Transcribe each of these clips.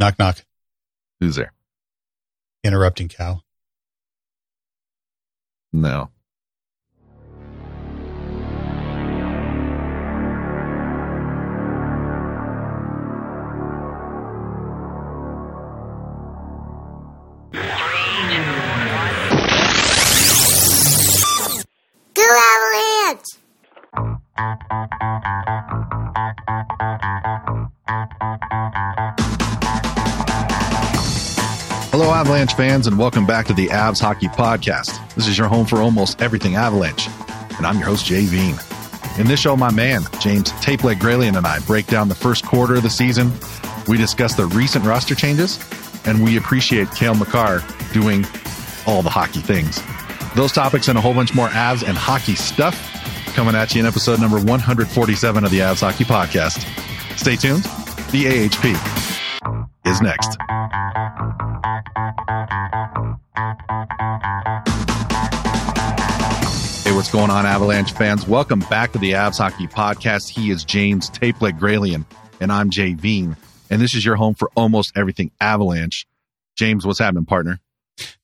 Knock, knock. Who's there? Interrupting cow. No. Go Avalanche! Hello, Avalanche fans, and welcome back to the Avs Hockey Podcast. This is your home for almost everything Avalanche, and I'm your host, Jay Veen. In this show, my man, James Tapeleg Gralian, and I break down the first quarter of the season. We discuss the recent roster changes, and we appreciate Cale Makar doing all the hockey things. Those topics and a whole bunch more Avs and hockey stuff coming at you in episode number 147 of the Avs Hockey Podcast. Stay tuned. The AHP is next. What's going on, Avalanche fans? Welcome back to the Avs Hockey Podcast. He is James Tapeleg Gralian, and I'm Jay Veen. And this is your home for almost everything Avalanche. James, what's happening, partner?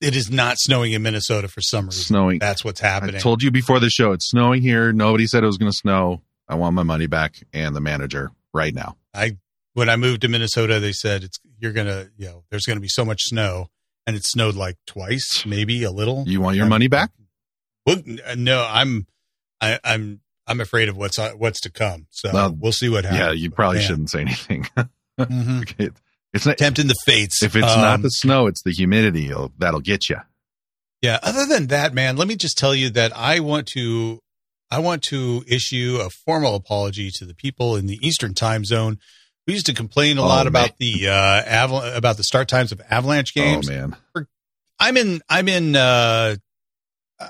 It is not snowing in Minnesota for some reason. Snowing. That's what's happening. I told you before the show, it's snowing here. Nobody said it was going to snow. I want my money back and the manager right now. I when I moved to Minnesota, they said it's you're gonna you know there's gonna be so much snow, and it snowed like twice, maybe a little. You want your Um, money back? Well, no, I'm I, I'm I'm afraid of what's what's to come. So Well, we'll see what happens. Yeah, you probably Man. shouldn't say anything. Mhm. Okay. It's not, Tempting the fates. if it's not Um, the snow, it's the humidity that'll get you. Yeah. Other than that, man, let me just tell you that I want to, I want to issue a formal apology to the people in the Eastern Time Zone. We used to complain a Oh, lot man. about the uh, aval- about the start times of Avalanche games. Oh man, I'm in, I'm in, uh,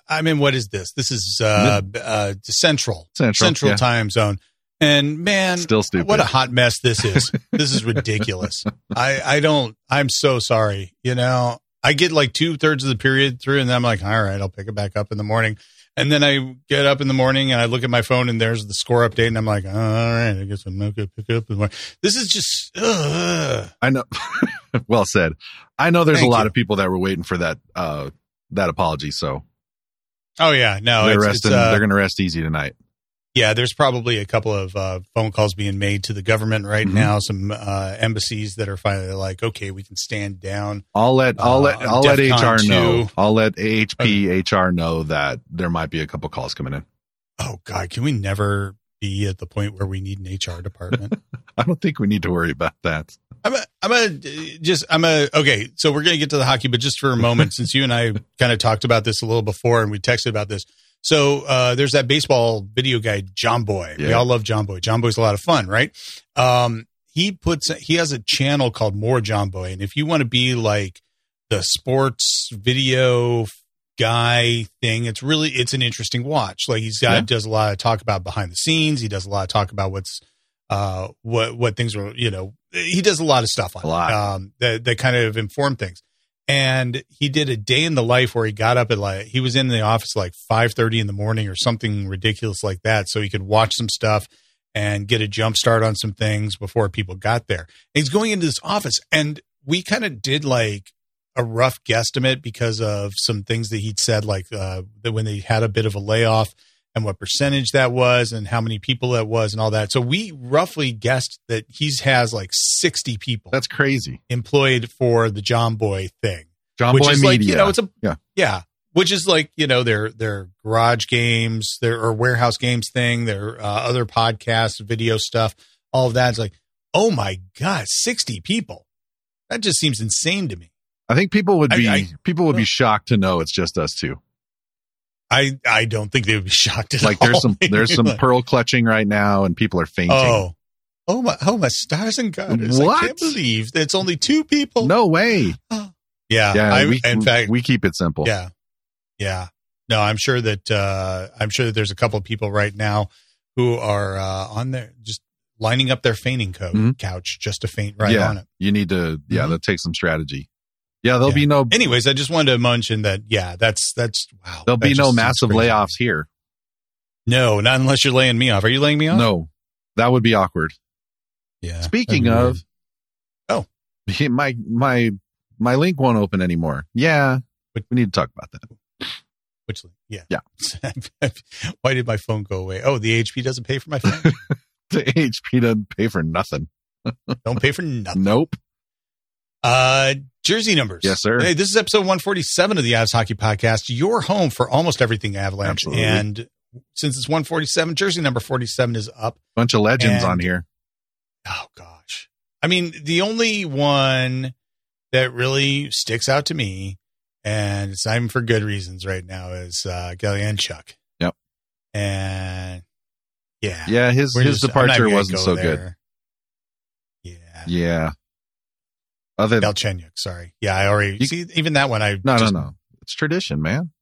I'm in. What is this? This is uh, uh, Central Central, yeah. Time Zone. And man, Still stupid. what a hot mess this is. this is ridiculous. I, I don't, I'm so sorry. You know, I get like two thirds of the period through and then I'm like, all right, I'll pick it back up in the morning. And then I get up in the morning and I look at my phone and there's the score update and I'm like, all right, I guess I'm not to pick it up in the morning. This is just, ugh. I know. well said. I know there's Thank a lot you. of people that were waiting for that uh that apology. So Oh yeah, no, they're it's, resting. it's, uh, they're going to rest easy tonight. yeah, there's probably a couple of uh, phone calls being made to the government right Mhm. now. Some uh, embassies that are finally like, okay, we can stand down. I'll let I'll let Uh, I'll let HR know. I'll let AHP HR know that there might be a couple calls coming in. Oh God, can we never be at the point where we need an HR department? I don't think we need to worry about that. I'm a, I'm a, just, I'm a, okay. So we're going to get to the hockey, but just for a moment, since you and I kind of talked about this a little before and we texted about this. So, uh, there's that baseball video guy, Jomboy. We all love Jomboy. John Boy's a lot of fun, right? Um, he puts, he has a channel called More Jomboy. And if you want to be like the sports video guy thing, it's really, it's an interesting watch. Like he's got, Yeah. does a lot of talk about behind the scenes. He does a lot of talk about what's, uh, what, what things were, you know, he does a lot of stuff on A lot. um, that, that kind of inform things. And he did a day in the life where he got up at like, he was in the office like 5.30 in the morning or something ridiculous like that. So he could watch some stuff and get a jump start on some things before people got there. And he's going into this office and we kind of did like a rough guesstimate because of some things that he'd said, like, uh, that when they had a bit of a layoff, and what percentage that was and how many people that was and all that. So we roughly guessed that he's has like 60 people That's crazy. employed for the Jomboy thing. John which Boy is Media. like, you know, it's a Yeah. yeah, which is like, you know, their their garage games, their or warehouse games thing, their uh, other podcasts, video stuff, all of that. It's like, "Oh my god, 60 people." That just seems insane to me. I think people would I- be I- people would be shocked to know it's just us two. I I don't think they would be shocked at Like all. there's some there's some Like, pearl clutching right now, and people are fainting. Oh. Oh my, oh my stars and garters. I can't believe it's only two people. no way! Yeah. Yeah, I, we, in fact, we keep it simple. yeah. Yeah. No, I'm sure that, uh, I'm sure that there's a couple of people right now who are, uh, on there just lining up their fainting co- Mhm. couch just to faint right Yeah. on it. You need to yeah, Mhm. that takes some strategy. Yeah, there'll Yeah. be no Anyways, I just wanted to mention that, yeah, that's, that's, wow. there'll that be no massive layoffs here. No, not unless you're laying me off. Are you laying me off? No, that would be awkward. Yeah. Speaking of, weird. Oh. My my my link won't open anymore. Yeah, But- we need to talk about that. Which, link? yeah. Yeah. Why did my phone go away? Oh, the HP doesn't pay for my phone. The HP doesn't pay for nothing. Don't pay for nothing. Nope. Uh, jersey numbers. Yes, sir. Hey, this is episode 147 of the Avs Hockey Podcast, your home for almost everything Avalanche. Absolutely. And since it's 147, jersey number 47 is up. Bunch of legends And- on here. Oh, gosh. I mean, the only one that really sticks out to me, and it's not even for good reasons right now, is uh, Galyanchuk. Yep. And yeah. Yeah, his We're his just- departure wasn't go so good. Yeah. Yeah. Other than, Galchenyuk, sorry. Yeah, I already You- see even that one. I no, just, no, no. It's tradition, man.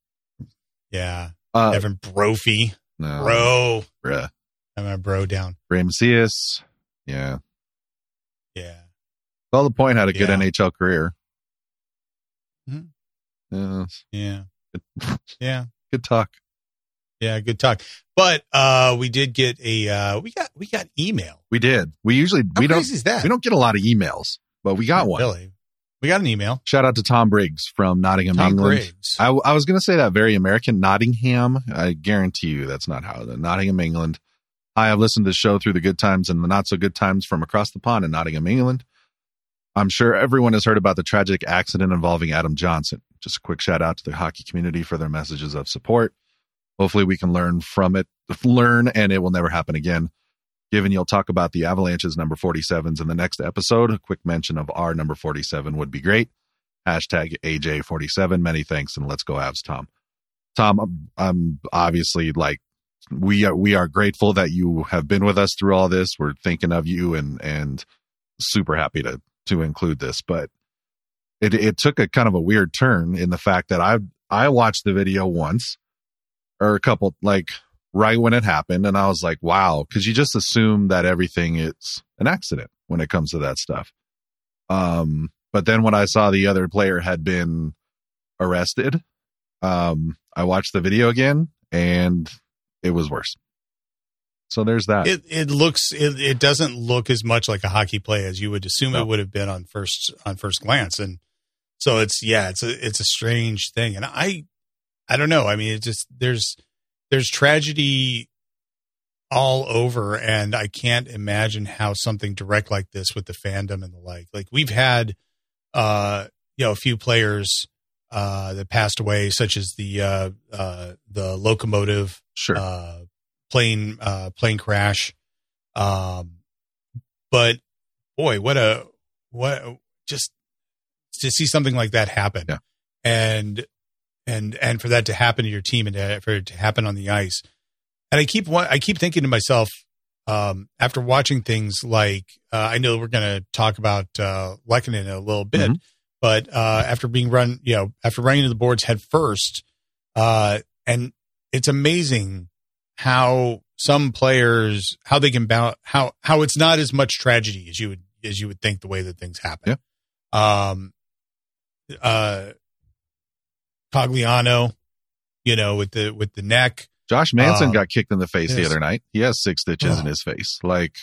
Yeah, Uh, Evan Brophy, no, bro. bruh. I'm a bro down. Ray Macias. Yeah. Yeah, Well, the point had a good Yeah. NHL career. Mhm. Yeah, yeah, good, yeah, good talk. yeah. Good talk. But uh, we did get a uh, we got we got email. We did. We usually How we don't we don't get a lot of emails, but we got one. really. We got an email. Shout out to Tom Briggs from Nottingham, Tom England. Briggs. I, I was going to say that very American Nottingham. I guarantee you that's not how the Nottingham, England. I have listened to the show through the good times and the not so good times from across the pond in Nottingham, England. I'm sure everyone has heard about the tragic accident involving Adam Johnson. Just a quick shout out to the hockey community for their messages of support. Hopefully, we can learn from it, learn, and it will never happen again. Given you'll talk about the Avalanche's number 47s in the next episode, a quick mention of our number 47 would be great. Hashtag AJ47. Many thanks, and let's go Avs, Tom. Tom, I'm, obviously like we are. We are grateful that you have been with us through all this. We're thinking of you, and and super happy to to include this. But it it took a kind of a weird turn in the fact that I I watched the video once or a couple like right when it happened, and I was like, wow, because you just assume that everything is an accident when it comes to that stuff. Um, but then when I saw the other player had been arrested, um, I watched the video again and it was worse. So there's that. It it looks it, it doesn't look as much like a hockey play as you would assume No. it would have been on first on first glance, and so it's yeah it's a it's a strange thing, and I I don't know. I mean, it just there's there's tragedy all over, and I can't imagine how something direct like this with the fandom and the like. Like we've had uh you know a few players uh that passed away, such as the uh uh the locomotive sure. uh, plane uh, plane crash. Um, but boy, what a what just to see something like that happen, Yeah. and and and for that to happen to your team and to, for it to happen on the ice, and I keep I keep thinking to myself um, after watching things like uh, I know we're going to talk about uh, Lehkonen in a little bit, Mhm. but uh, after being run, you know, after running to the boards head first, uh, and it's amazing how some players how they can bounce how how it's not as much tragedy as you would as you would think the way that things happen. Um uh Cogliano, you know, with the with the neck. Josh Manson um, got kicked in the face the other night. He has six stitches in his face. Like,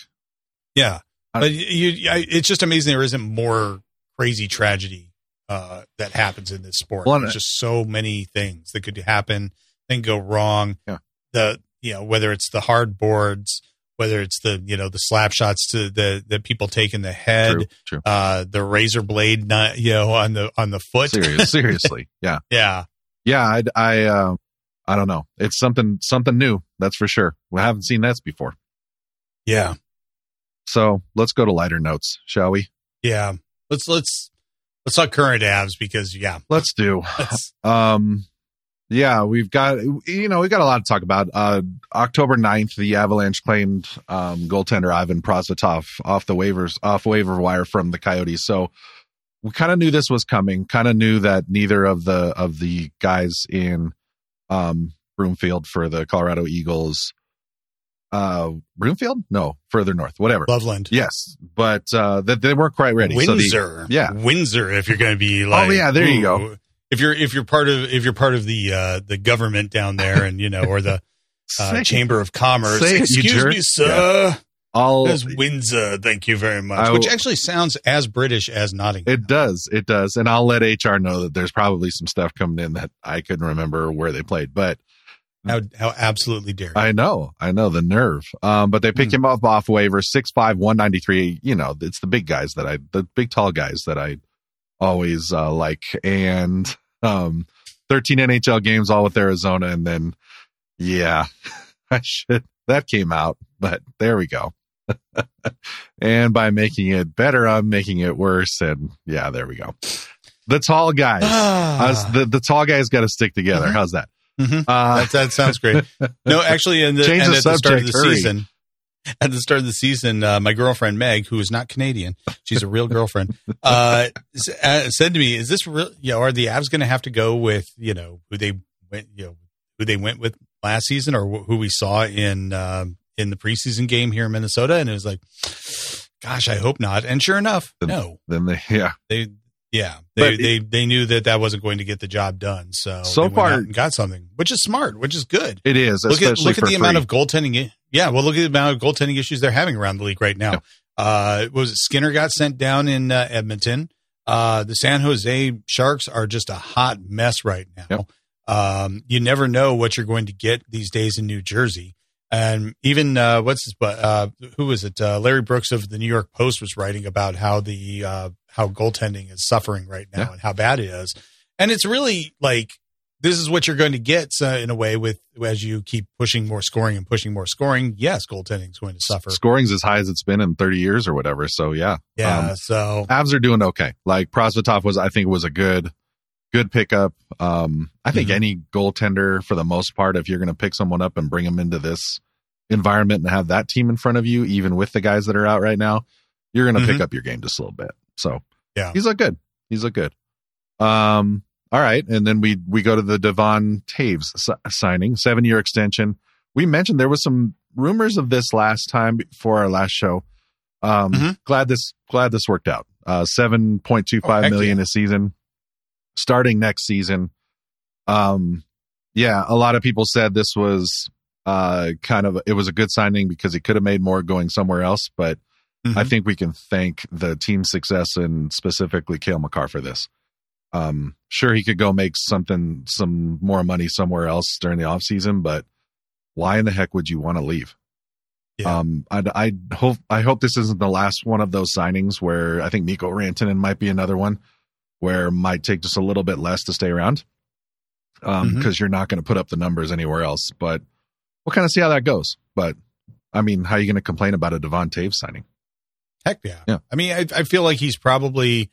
Yeah. I- But you I, it's just amazing there isn't more crazy tragedy uh that happens in this sport. Well, There's just so many things that could happen and go wrong. Yeah. The you know, whether it's the hard boards, whether it's the you know the slap shots to the that people take in the head, true, true. uh the razor blade not you know on the on the foot Serious, seriously. Yeah. yeah Yeah. I, I, uh, I don't know. It's something, something new. That's for sure. We haven't seen that before. yeah So let's go to lighter notes, shall we? yeah let's let's let's talk current Avs because yeah Let's do. that's, Um, yeah, we've got, you know, we've got a lot to talk about. Uh, October 9th, the Avalanche claimed, um, goaltender Ivan Prosvetov off the waivers, off waiver wire from the Coyotes. So we kind of knew this was coming, kind of knew that neither of the, of the guys in, um, Broomfield for the Colorado Eagles, uh, Broomfield? No, further north, whatever. Loveland Yes, but, uh, that they weren't quite ready. So the- Windsor yeah. Windsor if you're going to be like oh yeah, there you go. If you're if you're part of if you're part of the uh the government down there and you know or the uh, chamber of commerce say it, you excuse me sir I'll. As Windsor, thank you very much. I Which actually sounds as British as Nottingham. It does. It does. And I'll let HR know that there's probably some stuff coming in that I couldn't remember where they played, but how how absolutely dare. I know, I know the nerve. Um, but they pick Hmm. him up off waiver, 6'5", 193. You know, it's the big guys that I, the big tall guys that I always uh, like. And um, 13 NHL games all with Arizona. And then, yeah, I should, that came out, but there we go. and by making it better, I'm making it worse. And yeah, there we go. The tall guys. Ah. Us- the, the tall guys got to stick together. Mhm. How's that? Mhm. Uh, that, that sounds great. No, actually, in the, Change the at the start of subject, the hurry. season, at the start of the season, uh, my girlfriend Meg, who is not Canadian, she's a real girlfriend, uh, s- uh, said to me, "Is this real? You know, are the Avs going to have to go with you know who they went, you know, who they went with last season, or wh- who we saw in um, in the preseason game here in Minnesota?" And it was like, "Gosh, I hope not." And sure enough, no, then they, yeah. they. Yeah, they, But- they they knew that that wasn't going to get the job done. So So far- got something, which is smart, which is good It is, look at look at the amount of goaltending. Yeah, well, look at the amount of goaltending issues they're having around the league right now. Yeah. Uh, was it Skinner got sent down in uh, Edmonton? Uh, the San Jose Sharks are just a hot mess right now. Um, you never know what you're going to get these days in New Jersey. And even uh, what's his, but uh, who was it? Uh, Larry Brooks of the New York Post was writing about how the uh, how goaltending is suffering right now Yeah. and how bad it is. And it's really like this is what you're going to get uh, in a way with as you keep pushing more scoring and pushing more scoring. Yes, goaltending is going to suffer. Scoring's as high as it's been in 30 years or whatever. So yeah, Yeah, Um, so Avs are doing okay. Like Prosvetov was, I think, was a good, good pickup. Um, I think Mhm. any goaltender, for the most part, if you're going to pick someone up and bring them into this environment and have that team in front of you, even with the guys that are out right now, you're going to pick Mhm. up your game just a little bit. So Yeah. he's look good. He's look good. Um, all right, and then we we go to the Devon Toews si- signing, seven year extension. We mentioned there was some rumors of this last time before our last show. Um, Mhm. glad this glad this worked out. Uh, seven point two Oh, five heck million yeah. a season, starting next season. Um, yeah, a lot of people said this was uh kind of it was a good signing because he could have made more going somewhere else, but I Mhm. think we can thank the team's success and specifically Cale Makar for this. Um, sure, he could go make something, some more money somewhere else during the off season, but why in the heck would you want to leave? Yeah. Um, I, I hope I hope this isn't the last one of those signings where I think Mikko Rantanen might be another one where it might take just a little bit less to stay around. Um, Mhm. because you're not going to put up the numbers anywhere else. But we'll kind of see how that goes. But I mean, how are you going to complain about a Devon Toews signing? Heck yeah. Yeah. I mean, I, I feel like he's probably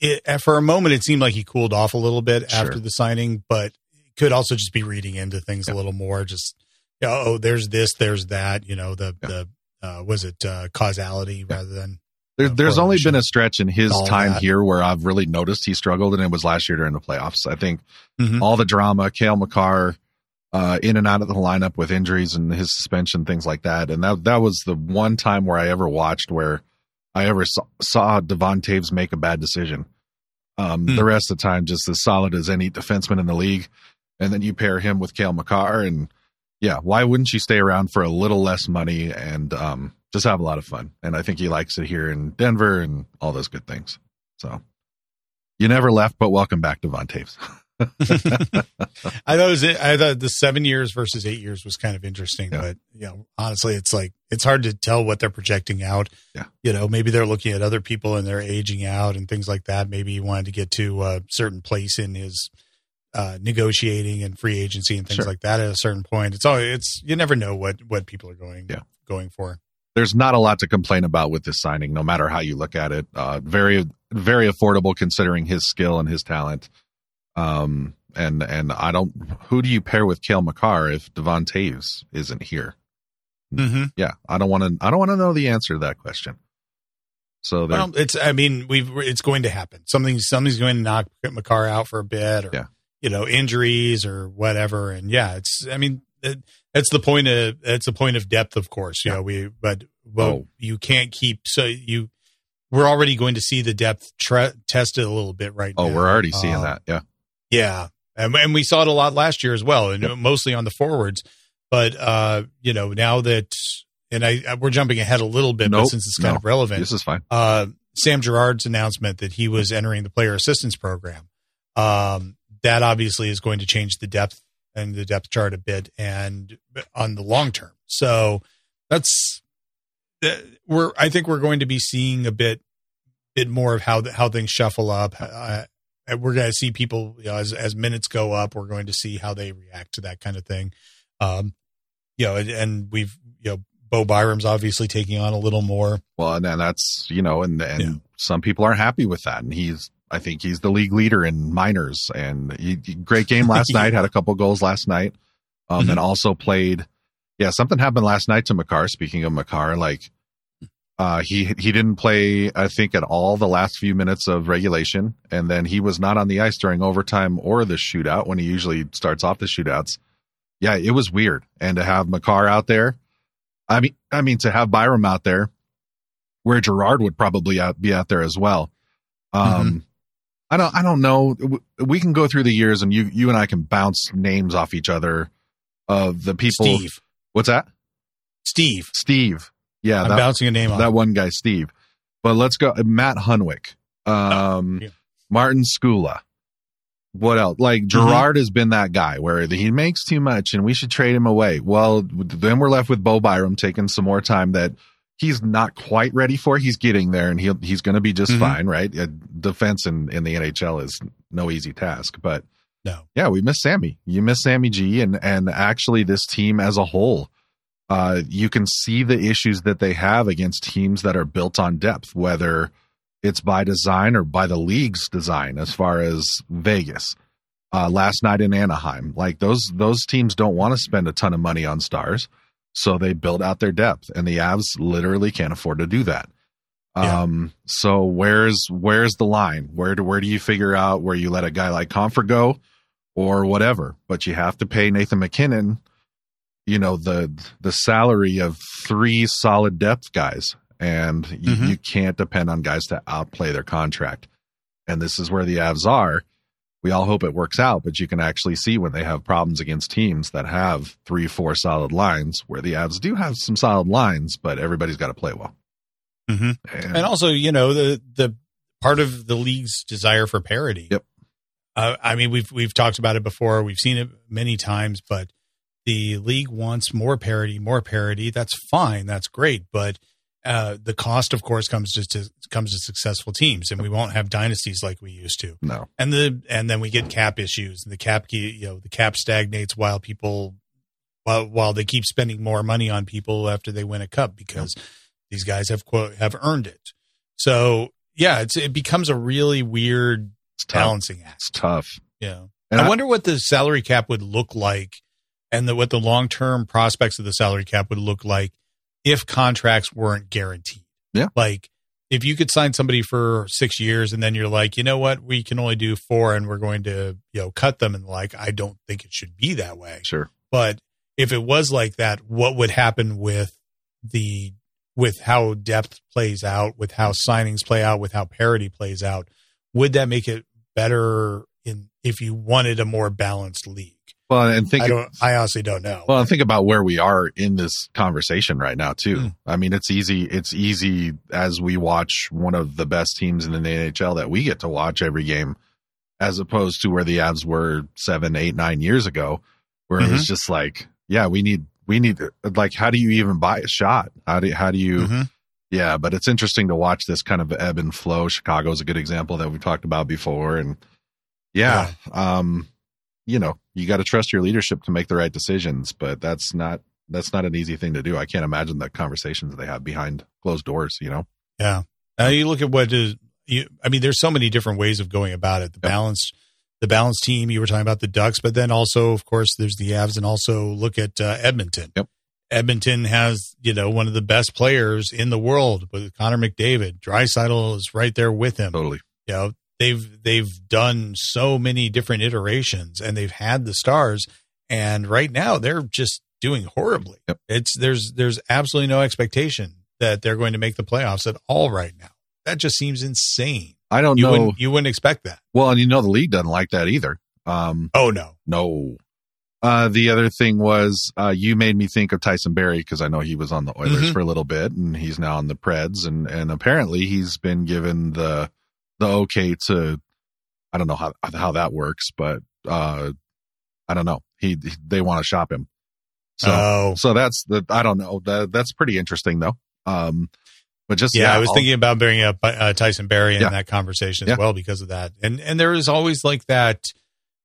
it, it. For a moment, it seemed like he cooled off a little bit Sure. after the signing, but could also just be reading into things a little more. Just you know, oh, there's this, there's that. You know, the Yeah. the uh, was it uh, causality rather than There, uh, there's only been a stretch in his time that. here where I've really noticed he struggled, and it was last year during the playoffs. I think Mhm. all the drama, Cale Makar, uh, in and out of the lineup with injuries and his suspension, things like that. And that that was the one time where I ever watched where I ever saw, saw Devon Toews make a bad decision. Um, Hmm. The rest of the time, just as solid as any defenseman in the league. And then you pair him with Cale Makar, and yeah, why wouldn't you stay around for a little less money and um, just have a lot of fun? And I think he likes it here in Denver and all those good things. So you never left, but welcome back, Devon Toews. I thought it was, I thought the seven years versus eight years was kind of interesting, Yeah. but you know, honestly, it's like it's hard to tell what they're projecting out. Yeah. You know, maybe they're looking at other people and they're aging out and things like that. Maybe he wanted to get to a certain place in his uh, negotiating and free agency and things Sure. like that at a certain point. It's all it's you never know what what people are going Yeah. going for. there's not a lot to complain about with this signing, no matter how you look at it. Uh, very, very affordable considering his skill and his talent. Um, and and I don't. Who do you pair with Cale Makar if Devon Toews isn't here? Mm-hmm. Yeah, I don't want to. I don't want to know the answer to that question. So Well, it's I mean we've it's going to happen. Something something's going to knock Makar out for a bit, or Yeah. you know injuries or whatever. And yeah, it's I mean it, that's the point of it's the point of depth, of course. You Yeah. know we but well Oh. you can't keep so you we're already going to see the depth tre- tested a little bit right oh, now. we're already seeing Um, that. Yeah, yeah, and, and we saw it a lot last year as well, and Yep. mostly on the forwards. But uh, you know, now that and I, I we're jumping ahead a little bit, Nope, but since it's kind no. of relevant, This is fine. uh, Sam Girard's announcement that he was entering the player assistance program, um, that obviously is going to change the depth and the depth chart a bit and on the long term. So that's we're I think we're going to be seeing a bit bit more of how the, how things shuffle up. Uh, we're going to see people you know, as as minutes go up. We're going to see how they react to that kind of thing. Um, you know, and, and we've you know Bo Byram's obviously taking on a little more. Well, and then that's you know, and and Yeah. some people aren't happy with that, and he's I think he's the league leader in minors, and he, he- great game last night. Had a couple goals last night, um, Mhm. and also played. Yeah, something happened last night to Makar. Speaking of Makar, like. Uh, he he didn't play, I think, at all the last few minutes of regulation, and then he was not on the ice during overtime or the shootout when he usually starts off the shootouts. Yeah, it was weird, and to have Makar out there, I mean, I mean to have Byram out there, where Girard would probably out, be out there as well. Um, I don't, I don't know. We can go through the years, and you, you and I can bounce names off each other of the people. Steve. What's that? Steve. Steve. Yeah, I'm that, bouncing a name that one guy, Steve. But let's go. Matt Hunwick, um, Oh, yeah. Martin Skoula. What else? Mm-hmm. Like Girard has been that guy where he makes too much and we should trade him away. Well, then we're left with Bo Byram taking some more time that he's not quite ready for. He's getting there and he'll he's going to be just Mhm. fine, right? Uh, defense in in the NHL is no easy task, but No. yeah, we miss Sammy. You miss Sammy G, and and actually this team as a whole, uh, you can see the issues that they have against teams that are built on depth, whether it's by design or by the league's design. As far as Vegas, uh, last night in Anaheim, like those those teams don't want to spend a ton of money on stars, so they build out their depth, and the Avs literally can't afford to do that. Yeah. Um, so where's where's the line? Where do where do you figure out where you let a guy like Compher go? or whatever. But you have to pay Nathan MacKinnon, you know, the the salary of three solid depth guys, and you, Mhm. you can't depend on guys to outplay their contract. And this is where the Avs are. We all hope it works out, but you can actually see when they have problems against teams that have three, four solid lines, where the Avs do have some solid lines, but everybody's got to play well. mm-hmm. And, and also, you know, the the part of the league's desire for parity. Yep. Uh, I mean, we've we've talked about it before. We've seen it many times, but the league wants more parity, more parity. That's fine. That's great, but uh, the cost, of course, comes just to comes to successful teams, and we won't have dynasties like we used to. no, and the and then we get cap issues and the cap you know the cap stagnates while people while while they keep spending more money on people after they win a cup because these guys have quote have earned it so yeah it's it becomes a really weird balancing act It's tough. yeah And I, I- wonder what the salary cap would look like and the, what the long term prospects of the salary cap would look like if contracts weren't guaranteed. Yeah. Like if you could sign somebody for six years and then you're like, you know what, we can only do four and we're going to, you know, cut them and like, I don't think it should be that way. Sure. But if it was like that, what would happen with the with how depth plays out, with how signings play out, with how parity plays out? Would that make it better in if you wanted a more balanced league? Well, and think I don't. I honestly don't know. Well, and think about where we are in this conversation right now, too. Mm. I mean, it's easy. It's easy as we watch one of the best teams in the NHL that we get to watch every game, as opposed to where the Avs were seven, eight, nine years ago, where it Mm-hmm. was just like, yeah, we need, we need, like, how do you even buy a shot? How do, how do you, Mhm. yeah, but it's interesting to watch this kind of ebb and flow. Chicago is a good example that we've talked about before. And yeah, um, you know, you got to trust your leadership to make the right decisions, but that's not, that's not an easy thing to do. I can't imagine the conversations they have behind closed doors, you know? Yeah. Now you look at what is you I mean there's so many different ways of going about it. The Yep. balanced the balanced team you were talking about the Ducks, but then also of course there's the Avs and also look at uh, Edmonton. Yep. Edmonton has, you know, one of the best players in the world with Connor McDavid. Draisaitl is right there with him. Totally. You know, they've they've done so many different iterations and they've had the stars and right now they're just doing horribly. Yep. It's there's there's absolutely no expectation that they're going to make the playoffs at all right now. That just seems insane. I don't You know. wouldn't you wouldn't expect that. Well, and you know, the league doesn't like that either. Um, Oh no. no, Uh, the other thing was uh, you made me think of Tyson Barrie because I know he was on the Oilers Mhm. for a little bit, and he's now on the Preds, and and apparently he's been given the the okay to. I don't know how how that works, but uh, I don't know. He they want to shop him, so oh, so that's the I don't know. That that's pretty interesting though. Um, but just yeah, I was I'll- thinking about bringing up uh, Tyson Barrie in Yeah. that conversation Yeah. as well because of that. And and there is always like that.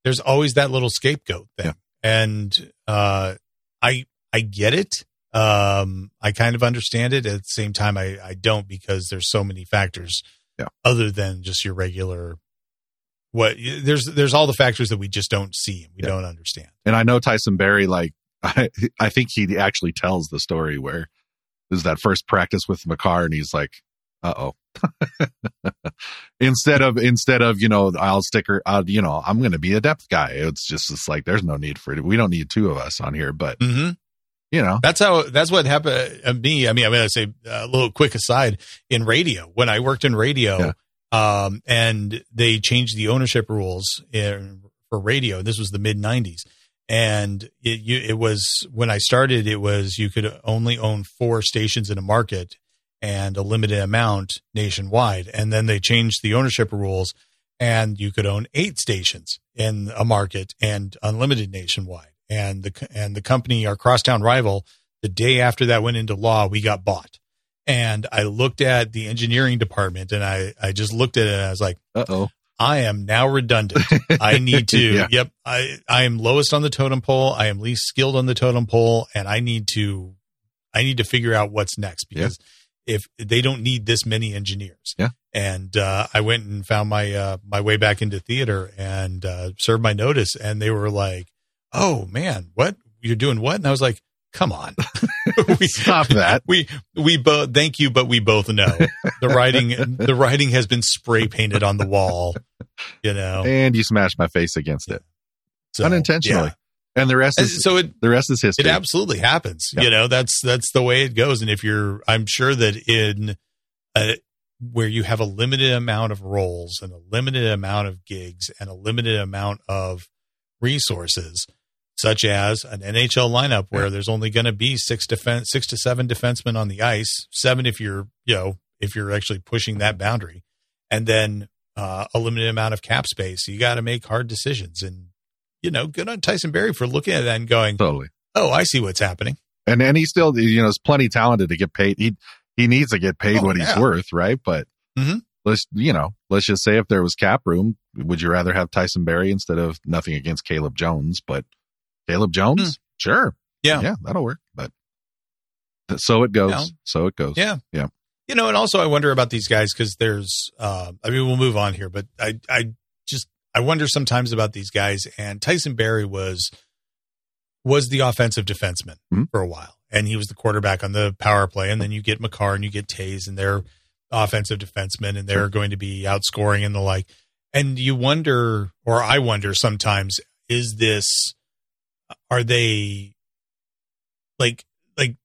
There's always that little scapegoat thing, Yeah. and uh, I I get it. Um, I kind of understand it. At the same time, I I don't because there's so many factors Yeah. other than just your regular. What there's there's all the factors that we just don't see and we Yeah. don't understand. and I know Tyson Barrie, like I, I think he actually tells the story where there's that first practice with Makar, and he's like, "Uh oh." instead of instead of you know I'll sticker uh, you know I'm going to be a depth guy. It's just it's like there's no need for it. We don't need two of us on here, but Mm-hmm. You know, That's how. That's what happened to me. I mean, I'm going to say a little quick aside in radio. When I worked in radio, um, and they changed the ownership rules in, for radio. This was the mid '90s, and it you, it was when I started. It was you could only own four stations in a market and a limited amount nationwide. And then they changed the ownership rules, and you could own eight stations in a market and unlimited nationwide. And the and the company, our crosstown rival, the day after that went into law, we got bought. And I looked at the engineering department, and I I just looked at it, and I was like. uh oh, I am now redundant. I need to. Yeah. Yep. I I am lowest on the totem pole. I am least skilled on the totem pole, and I need to. I need to figure out what's next because if they don't need this many engineers. Yeah. And uh, I went and found my uh, my way back into theater and uh, served my notice, and they were like, "Oh man, what you're doing? What?" And I was like, "Come on, we, stop that. we we both thank you, but we both know the writing the writing has been spray painted on the wall. You know, And you smashed my face against it so, unintentionally, yeah. and the rest is so it the rest is history. it absolutely happens. Yeah. You know, that's that's the way it goes. And if you're, I'm sure that in a, where you have a limited amount of roles and a limited amount of gigs and a limited amount of resources, such as an NHL lineup where Yeah. there's only going to be six defense, six to seven defensemen on the ice, seven if you're, you know, if you're actually pushing that boundary, and then uh, a limited amount of cap space, you got to make hard decisions. And you know, good on Tyson Barrie for looking at that and going, totally. "Oh, I see what's happening." and and he's still you know is plenty talented to get paid. He he needs to get paid Oh, what he's worth, right? But Mhm. Let's you know let's just say if there was cap room, would you rather have Tyson Barrie instead of nothing against Caleb Jones, but Caleb Jones, sure, Hmm. Yeah. yeah, that'll work. But th- so it goes, so it goes. Yeah. Yeah. You know, and also I wonder about these guys because there's, uh, I mean, we'll move on here, but I, I just, I wonder sometimes about these guys. And Tyson Barrie was, was the offensive defenseman Mhm. for a while, and he was the quarterback on the power play. And then you get Makar and you get Toews, and they're offensive defensemen, and they're Sure. going to be outscoring and the like. And you wonder, or I wonder sometimes, is this, are they like like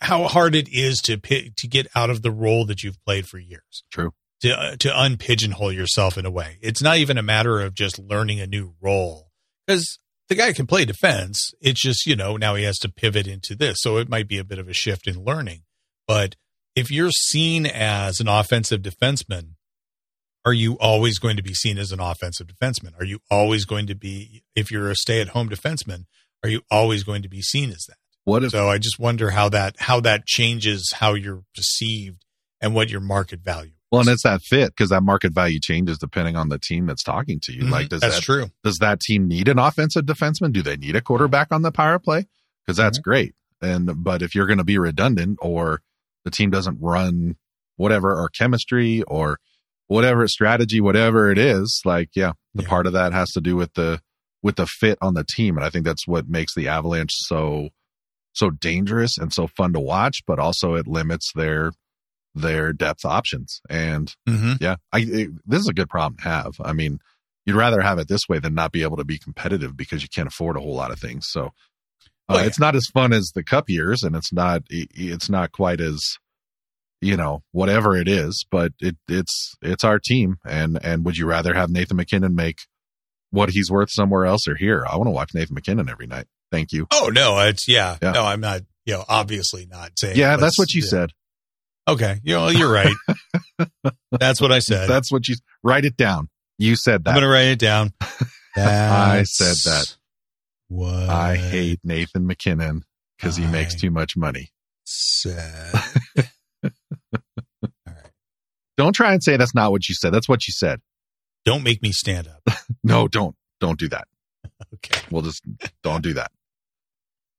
how hard it is to to get out of the role that you've played for years. True. To uh, to unpigeonhole yourself in a way. It's not even a matter of just learning a new role because the guy can play defense. It's just you know now he has to pivot into this, so it might be a bit of a shift in learning. But if you're seen as an offensive defenseman, are you always going to be seen as an offensive defenseman? Are you always going to be if you're a stay-at-home defenseman? Are you always going to be seen as that? What if So I just wonder how that how that changes how you're perceived and what your market value. well, and it's that fit because that market value changes depending on the team that's talking to you. Mhm. Like, does that's that true. does that team need an offensive defenseman? Do they need a quarterback on the power play? Because that's Mm-hmm. great. And but if you're going to be redundant or the team doesn't run whatever or chemistry or whatever strategy, whatever it is, like yeah, the Yeah. part of that has to do with the with the fit on the team. And I think that's what makes the Avalanche so so dangerous and so fun to watch, but also it limits their their depth options. And Mm-hmm. yeah, I it, this is a good problem to have. I mean, you'd rather have it this way than not be able to be competitive because you can't afford a whole lot of things. So uh, Oh, yeah. it's not as fun as the cup years, and it's not it's not quite as you know whatever it is, but it it's it's our team. And and would you rather have Nathan MacKinnon make what he's worth somewhere else or here? I want to watch Nathan MacKinnon every night. Thank you. Oh no, it's yeah. Yeah. No, I'm not. You know, obviously not saying. Yeah, that's what you yeah. said. Okay, you know, you're right. that's what I said. That's what you write it down. You said that. I'm gonna write it down. I said that. What I hate Nathan MacKinnon because he makes too much money. said. Don't try and say that's not what you said. That's what you said. Don't make me stand up. No, don't. Don't do that. Okay. We'll just don't do that.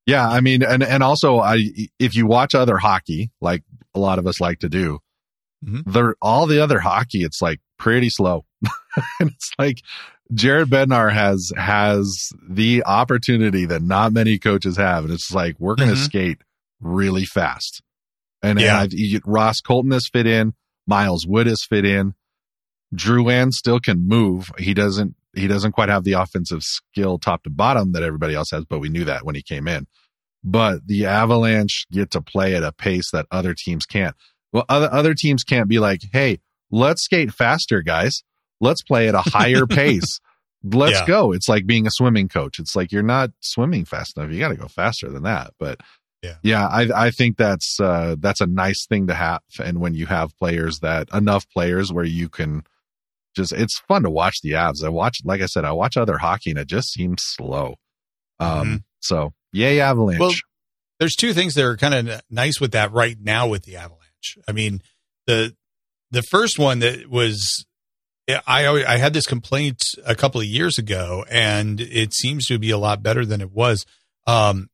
Yeah, I mean, and and also, I if you watch other hockey, like a lot of us like to do, mm-hmm. there all the other hockey, it's like pretty slow, and it's like Jared Bednar has has the opportunity that not many coaches have, and it's like we're going to Mhm. skate really fast, and, and Yeah. You, Ross Colton has fit in, Miles Wood has fit in, Drouin still can move. He doesn't he doesn't quite have the offensive skill top to bottom that everybody else has, but we knew that when he came in. But the Avalanche get to play at a pace that other teams can't. Well, other other teams can't be like, "Hey, let's skate faster, guys. Let's play at a higher pace. Let's Yeah. go." It's like being a swimming coach. It's like you're not swimming fast enough. You got to go faster than that. But Yeah. yeah, I I think that's uh that's a nice thing to have. And when you have players that enough players where you can just it's fun to watch the Avs. I watch, like I said, I watch other hockey and it just seems slow. Um, Mhm. so yay Avalanche. Well, there's two things that are kind of nice with that right now with the Avalanche. I mean, the the first one that was I I had this complaint a couple of years ago, and it seems to be a lot better than it was. Um,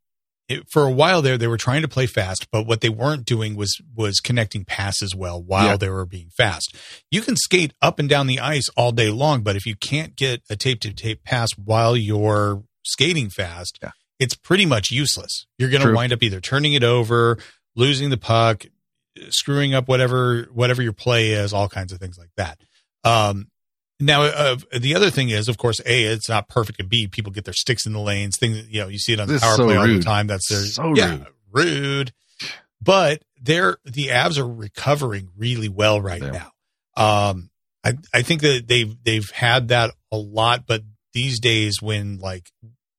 it, for a while there, they were trying to play fast, but what they weren't doing was was connecting passes well while Yeah. they were being fast. You can skate up and down the ice all day long, but if you can't get a tape to tape pass while you're skating fast, Yeah. it's pretty much useless. You're going to wind up either turning it over, losing the puck, screwing up whatever whatever your play is, all kinds of things like that. Um, now, uh, the other thing is, of course, a it's not perfect. And b people get their sticks in the lanes. Things you know, you see it on the This is power so play all the time. That's their So yeah, rude. But they're the Avs are recovering really well right Yeah. now. Um, I I think that they've they've had that a lot, but these days when like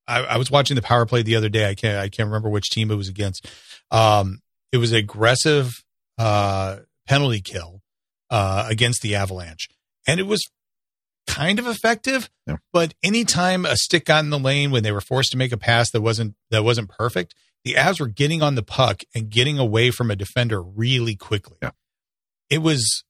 I, I was watching the power play the other day, I can't I can't remember which team it was against. Um, it was aggressive uh, penalty kill uh, against the Avalanche, and it was kind of effective. Yeah. But anytime a stick got in the lane when they were forced to make a pass that wasn't that wasn't perfect, the Avs were getting on the puck and getting away from a defender really quickly. Yeah. It was.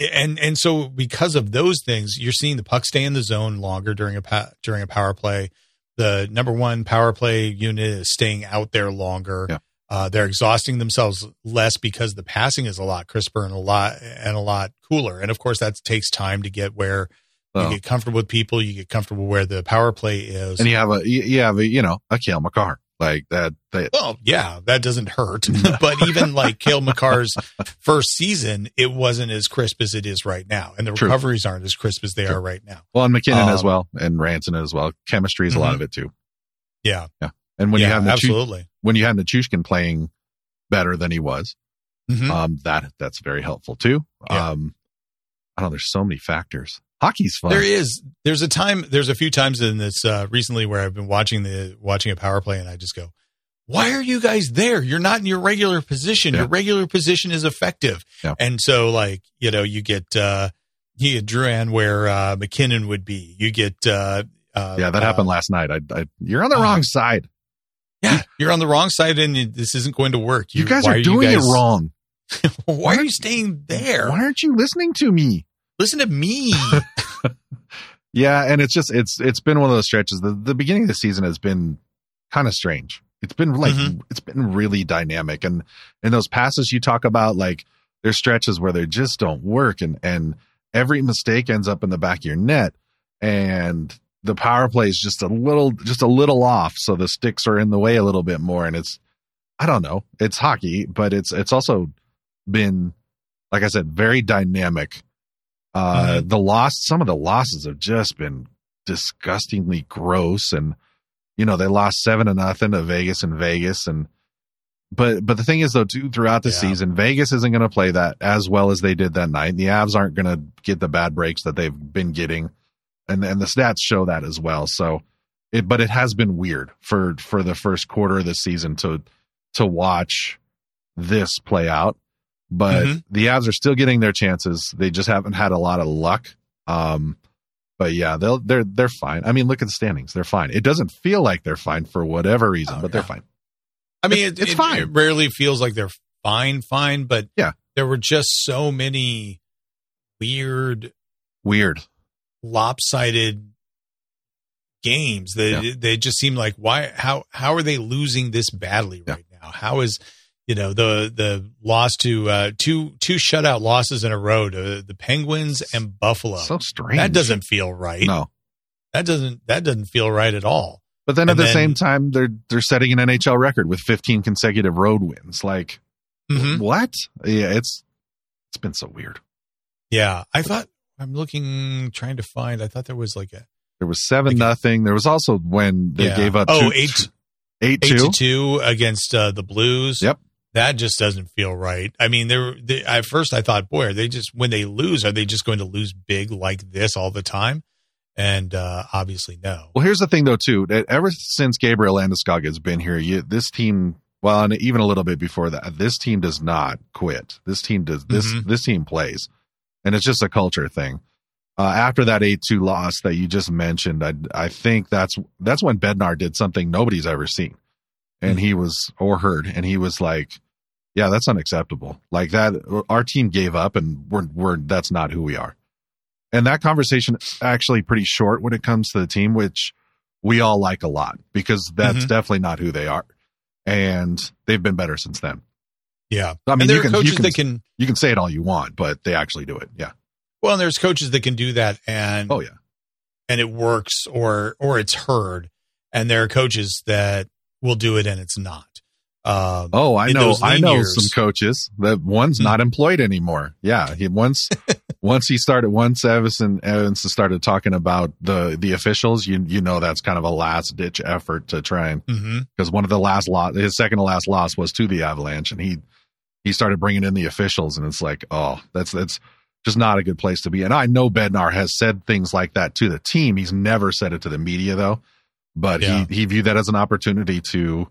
And and so because of those things, you're seeing the puck stay in the zone longer during a pa- during a power play. The number one power play unit is staying out there longer. Yeah. Uh, they're exhausting themselves less because the passing is a lot crisper and a lot and a lot cooler. And of course, that takes time to get where you get comfortable with people. You get comfortable where the power play is. and you have a you you have a you know a Cale Makar like that. that well, yeah, that doesn't hurt. but even like Cale Makar's first season, it wasn't as crisp as it is right now, and the True. recoveries aren't as crisp as they True. are right now. well, and MacKinnon as Um, well, and Ranson as well. Chemistry is a lot Mhm. of it too. Yeah, yeah. And when yeah, you have Nichu- absolutely. When you had Nichushkin playing better than he was, Mhm. um, that that's very helpful too. Yeah. Um, I don't know. There's so many factors. Hockey's fun. There is. There's a time. There's a few times in this uh, recently where I've been watching the watching a power play, and I just go, "Why are you guys there? You're not in your regular position. Yeah. Your regular position is effective." Yeah. And so, like you know, you get uh, you get Drouin where uh, MacKinnon would be. You get uh, uh, yeah, that uh, happened last night. I, I, you're on the uh, wrong side. Yeah, you're on the wrong side, and you- this isn't going to work. You, guys why are doing guys- it wrong. Why are you staying there? Why aren't you listening to me? Listen to me. Yeah, and it's just it's it's been one of those stretches. The the beginning of the season has been kind of strange. It's been like Mhm. it's been really dynamic, and and those passes you talk about, like there's stretches where they just don't work, and and every mistake ends up in the back of your net, and the power play is just a little just a little off, so the sticks are in the way a little bit more, and it's I don't know, it's hockey, but it's it's also been like I said, very dynamic. Uh, the loss, some of the losses have just been disgustingly gross, and you know they lost seven to nothing to Vegas and Vegas, and but but the thing is though, too, throughout the Yeah. season, Vegas isn't going to play that as well as they did that night. The Avs aren't going to get the bad breaks that they've been getting, and and the stats show that as well. So it, but it has been weird for for the first quarter of the season to to watch this play out. But Mhm. the Avs are still getting their chances. They just haven't had a lot of luck. Um, but yeah, they'll they're they're fine. I mean, look at the standings; they're fine. It doesn't feel like they're fine for whatever reason, Oh, but they're fine. I mean, It's- it, it's fine. It rarely feels like they're fine, fine, but Yeah. there were just so many weird, Weird. Lopsided games that Yeah. they just seem like why how how are they losing this badly Yeah. right now? How is you know the the loss to uh, two two shutout losses in a row to the Penguins and Buffalo? So strange. that doesn't feel right. no. That doesn't that doesn't feel right at all. But then at And the then- same time, they're they're setting an NHL record with 15 consecutive road wins. Like Mhm. what? Yeah, it's it's been so weird. Yeah, I thought I'm looking trying to find. I thought there was like a There was seven Like- nothing. There was also when they Yeah. gave up Oh, two, eight- eight eight two. to two against uh, the Blues. Yep. That just doesn't feel right. I mean, there. They, at first, I thought, boy, are they just when they lose, are they just going to lose big like this all the time? And uh, obviously, no. Well, here's the thing though, too. That Ever since Gabriel Landeskog has been here, you, this team, well, and even a little bit before that, this team does not quit. This team does this. Mhm. This team plays, and it's just a culture thing. Uh, after that eight two loss that you just mentioned, I I think that's that's when Bednar did something nobody's ever seen, and he was or heard, and he was like, "Yeah, that's unacceptable. Like that, our team gave up, and we're we're that's not who we are." And that conversation actually pretty short when it comes to the team, which we all like a lot because that's Mhm. definitely not who they are, and they've been better since then. Yeah, I mean, and there you are can, coaches you can that can. you can say it all you want, but they actually do it. Yeah. Well, and there's coaches that can do that, and Oh yeah. and it works, or or it's heard, and there are coaches that will do it and it's not. Um, Oh, I know. I know years- some coaches that one's Hmm. not employed anymore. Yeah, he once once he started once Evason Evason started talking about the the officials. You you know that's kind of a last ditch effort to try and because one of the last loss, his second to last loss was to the Avalanche, and he he started bringing in the officials, and it's like, oh, that's that's just not a good place to be. And I know Bednar has said things like that to the team. He's never said it to the media though, but Yeah. he he viewed that as an opportunity to.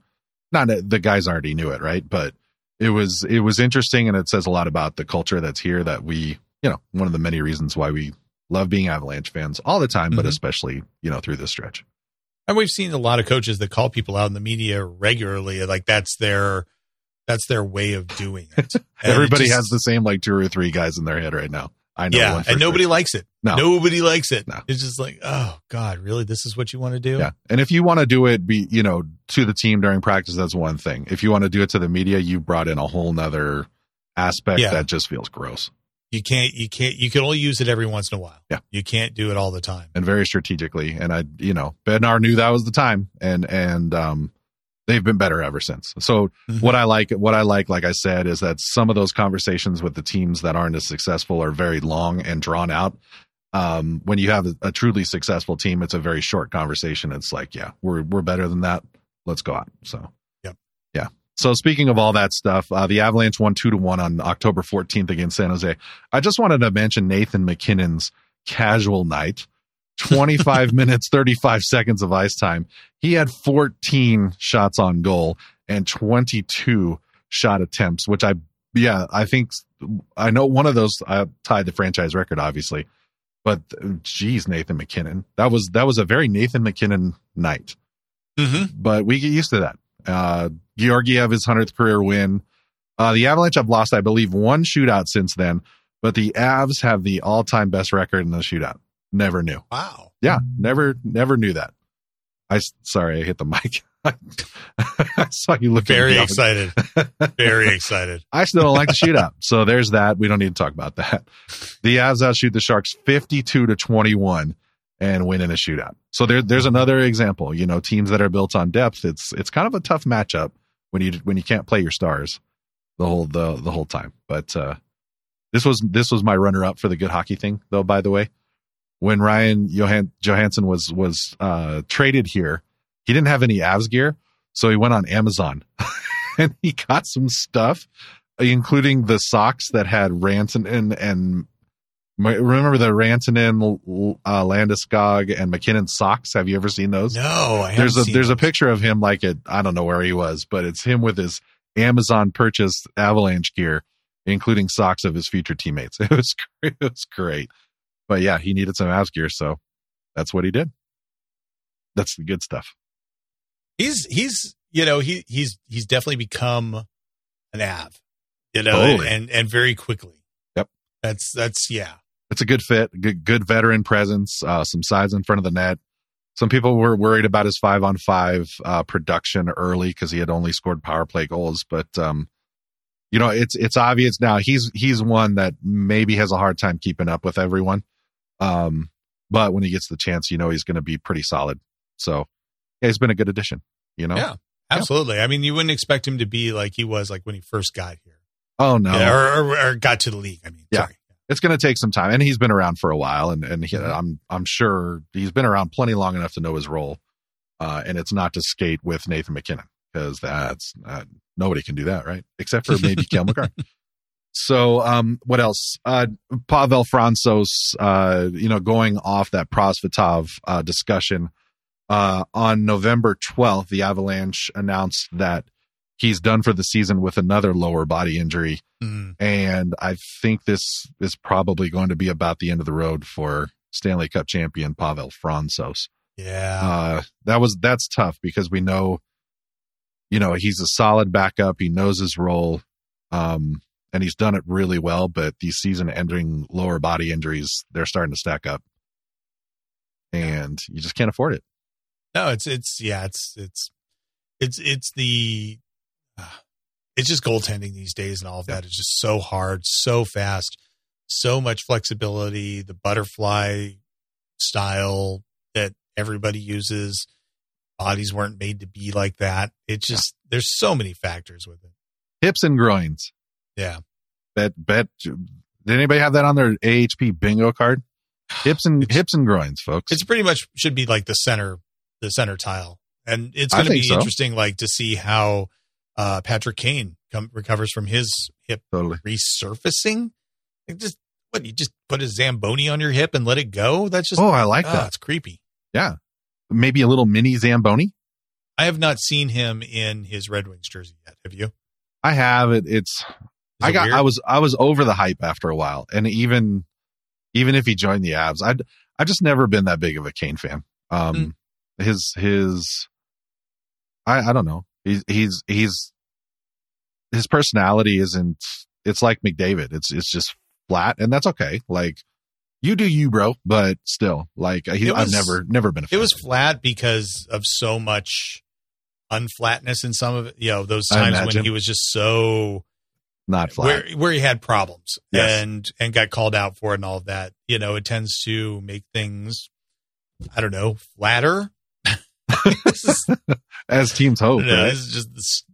Not the guys already knew it, right? But it was it was interesting, and it says a lot about the culture that's here. That we, you know, one of the many reasons why we love being Avalanche fans all the time, but Mhm. especially you know through this stretch. And we've seen a lot of coaches that call people out in the media regularly, like that's their that's their way of doing it. And it Everybody just- has the same like two or three guys in their head right now. I know. yeah, and nobody likes it. No. Nobody likes it. No. It's just like, oh God, really? This is what you want to do? Yeah, and if you want to do it, be you know to the team during practice, that's one thing. If you want to do it to the media, you brought in a whole nother aspect Yeah. that just feels gross You can't. You can't. You can only use it every once in a while. Yeah. You can't do it all the time. and very strategically. And I, you know, Bednar knew that was the time, and and um, they've been better ever since. So Mhm. what I like, what I like, like I said, is that some of those conversations with the teams that aren't as successful are very long and drawn out. Um, when you have a, a truly successful team, it's a very short conversation. It's like, yeah, we're we're better than that. Let's go out. So, Yep. yeah. So speaking of all that stuff, uh, the Avalanche won two to one on October 14th against San Jose. I just wanted to mention Nathan MacKinnon's casual night. 25 minutes, 35 seconds of ice time. He had 14 shots on goal and 22 shot attempts, which I, yeah, I think, I know one of those uh, tied the franchise record, obviously. But geez, Nathan MacKinnon, that was that was a very Nathan MacKinnon night. Mm-hmm. But we get used to that. Uh, Georgiev his hundredth career win. Uh, the Avalanche have lost, I believe, one shootout since then, but the Avs have the all-time best record in the shootout. Never knew. Wow. Yeah, never, never knew that. I sorry, I hit the mic. I saw you looking. Very excited. Very excited. I still don't like the shootout. So there's that. We don't need to talk about that. The Avs outshoot the Sharks 52 to 21 and win in a shootout. So there, there's another example. You know, teams that are built on depth. It's it's kind of a tough matchup when you when you can't play your stars the whole the the whole time. But uh, this was this was my runner up for the good hockey thing, though. By the way, when Ryan Johan, Johansen was was uh, traded here, he didn't have any Avs gear, so he went on Amazon and he got some stuff, including the socks that had Ranson and and Remember the Rantanen, uh, Landeskog, and MacKinnon socks? Have you ever seen those? No, I haven't. there's a there's those. a picture of him like it. I don't know where he was, but it's him with his Amazon purchased Avalanche gear, including socks of his future teammates. It was it was great. But yeah, he needed some Avs gear, so that's what he did. That's the good stuff. He's he's you know he he's he's definitely become an Av, you know, Totally. and and very quickly. Yep. That's that's yeah. It's a good fit, good good veteran presence, uh, some size in front of the net. Some people were worried about his five on five uh, production early because he had only scored power play goals, but um, you know it's it's obvious now he's he's one that maybe has a hard time keeping up with everyone. Um, but when he gets the chance, you know he's going to be pretty solid. So yeah, he's been a good addition. You know, Yeah. Absolutely. I mean, you wouldn't expect him to be like he was like when he first got here. oh no, Yeah, or, or, or got to the league. I mean, Yeah. sorry. it's going to take some time, and he's been around for a while, and and he, Mhm. I'm I'm sure he's been around plenty long enough to know his role, uh, and it's not to skate with Nathan MacKinnon because that's uh, nobody can do that, right? Except for maybe Cale Makar. So, um, what else? Uh, Pavel Francouz, uh, you know, going off that Prosvetov uh, discussion uh, on November 12th, the Avalanche announced that he's done for the season with another lower body injury Mm. and I think this is probably going to be about the end of the road for Stanley Cup champion Pavel Francouz. Yeah. Uh, that was that's tough because we know, you know, he's a solid backup. He knows his role, um, and he's done it really well. But these season-ending lower body injuries, they're starting to stack up, and you just can't afford it. No, it's it's yeah, it's it's it's it's the uh, it's just goaltending these days and all of that is just so hard, so fast, so much flexibility, the butterfly style that everybody uses. Bodies weren't made to be like that. It just there's so many factors with it. Hips and groins. Yeah. Bet bet. Did anybody have that on their AHP bingo card? Hips and It's- hips and groins, folks. It's pretty much should be like the center the center tile. And it's going to be so. interesting like to see how uh Patrick Kane come, recovers from his hip totally. resurfacing. Like just what you just put a zamboni on your hip and let it go. That's just Oh, I like oh, that. it's creepy. Yeah, maybe a little mini Zamboni. I have not seen him in his Red Wings jersey yet. Have you? I have it. It's I got weird? I was I was over the hype after a while, and even even if he joined the Avs, I'd I've just never been that big of a Kane fan. Um, Hmm. his his I I don't know. He's he's he's his personality isn't. It's like McDavid. It's it's just flat, and that's okay. Like you do you, bro. But still, like he, was- I've never never been a fan. It was flat because of so much unflatness in some of it. You know, those times when he was just so not flat. where where he had problems Yes. and and got called out for it and all of that. You know, it tends to make things I don't know flatter. As teams hope, no, right? just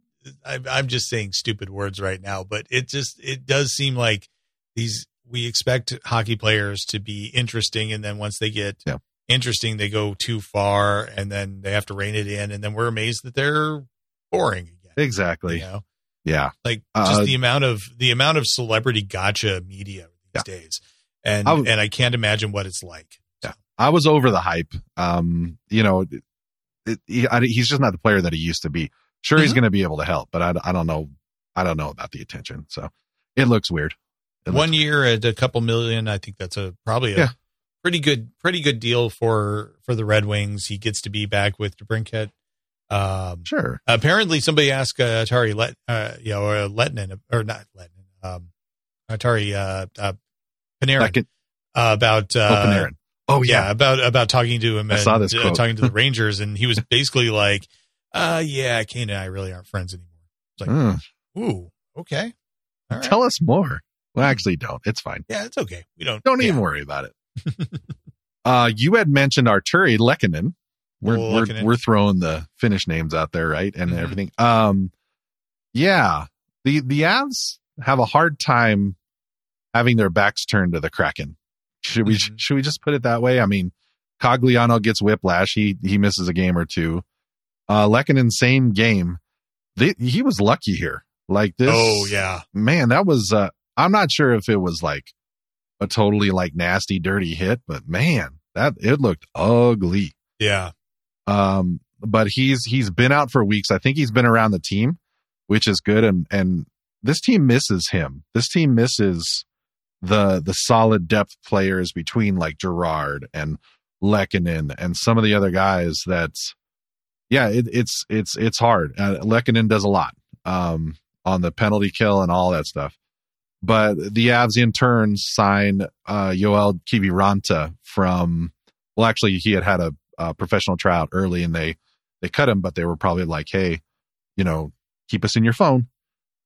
I'm just saying stupid words right now, but it just it does seem like these we expect hockey players to be interesting, and then once they get Yeah. interesting, they go too far, and then they have to rein it in, and then we're amazed that they're boring again. Exactly. You know, Yeah. like Uh, just the amount of the amount of celebrity gotcha media these days, and I w- and I can't imagine what it's like. I was over the hype. Um, you know, it, it, he, I, he's just not the player that he used to be. Sure, he's Mhm. going to be able to help, but I, I don't know. I don't know about the attention. So it looks weird. It one looks year at a couple million i think that's a probably a Yeah. pretty good pretty good deal for for the red wings he gets to be back with DeBrincat. Um. Sure. apparently somebody asked uh, atari let uh you know or Lettinen, or not Lettinen, um atari uh, uh panarin could- uh, about uh oh, Panarin. Oh yeah yeah. about about talking to him I and saw this uh, talking to the rangers and he was basically like uh yeah kane and i really aren't friends anymore it's like Mm. ooh okay right Tell us more. Well, actually, don't. It's fine. yeah it's okay we don't Don't yeah. even worry about it. uh, you had mentioned Artturi Lehkonen. We're, Oh, we're, we're throwing the Finnish names out there, right? And Mhm. everything. Um, yeah, the, the Avs have a hard time having their backs turned to the Kraken. Should we, Mhm. should we just put it that way? I mean, Cogliano gets whiplash. He, he misses a game or two. Uh, Lehkonen, same game. They, he was lucky here. Like this. oh yeah man, that was uh I'm not sure if it was like a totally like nasty, dirty hit, but man, that it looked ugly. Yeah. Um, but he's he's been out for weeks. I think he's been around the team, which is good. And and this team misses him. This team misses the the solid depth players between like Girard and Lehkonen and some of the other guys. That's yeah, it, it's it's it's hard. Uh, Lehkonen does a lot um, on the penalty kill and all that stuff. But the Avs in turn sign uh, Joel Kiviranta from. Well, actually, he had had a, a professional tryout early, and they they cut him, but they were probably like, "Hey, you know, keep us in your phone."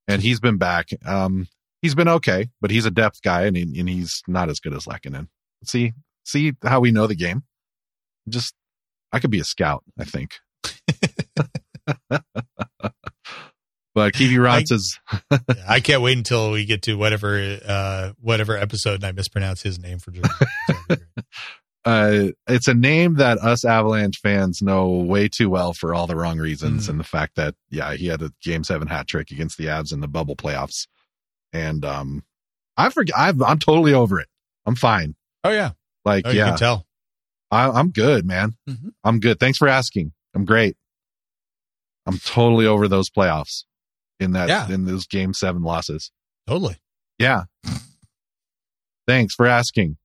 And he's been back. Um, he's been okay, but he's a depth guy, and, he, and he's not as good as Lehkonen. See, see how we know the game. Just, I could be a scout. I think. but Kiviranta is. yeah, I can't wait until we get to whatever uh, whatever episode and I mispronounce his name for. uh, it's a name that us Avalanche fans know way too well for all the wrong reasons, mm and the fact that yeah, he had a Game Seven hat trick against the Avs in the bubble playoffs, and um, I forget. i am totally over it. I'm fine. Oh yeah, like oh, yeah, you can tell. I, am good, man. Mm-hmm. I'm good. Thanks for asking. I'm great. I'm totally over those playoffs in that yeah. in those Game Seven losses. Totally. Yeah. Thanks for asking.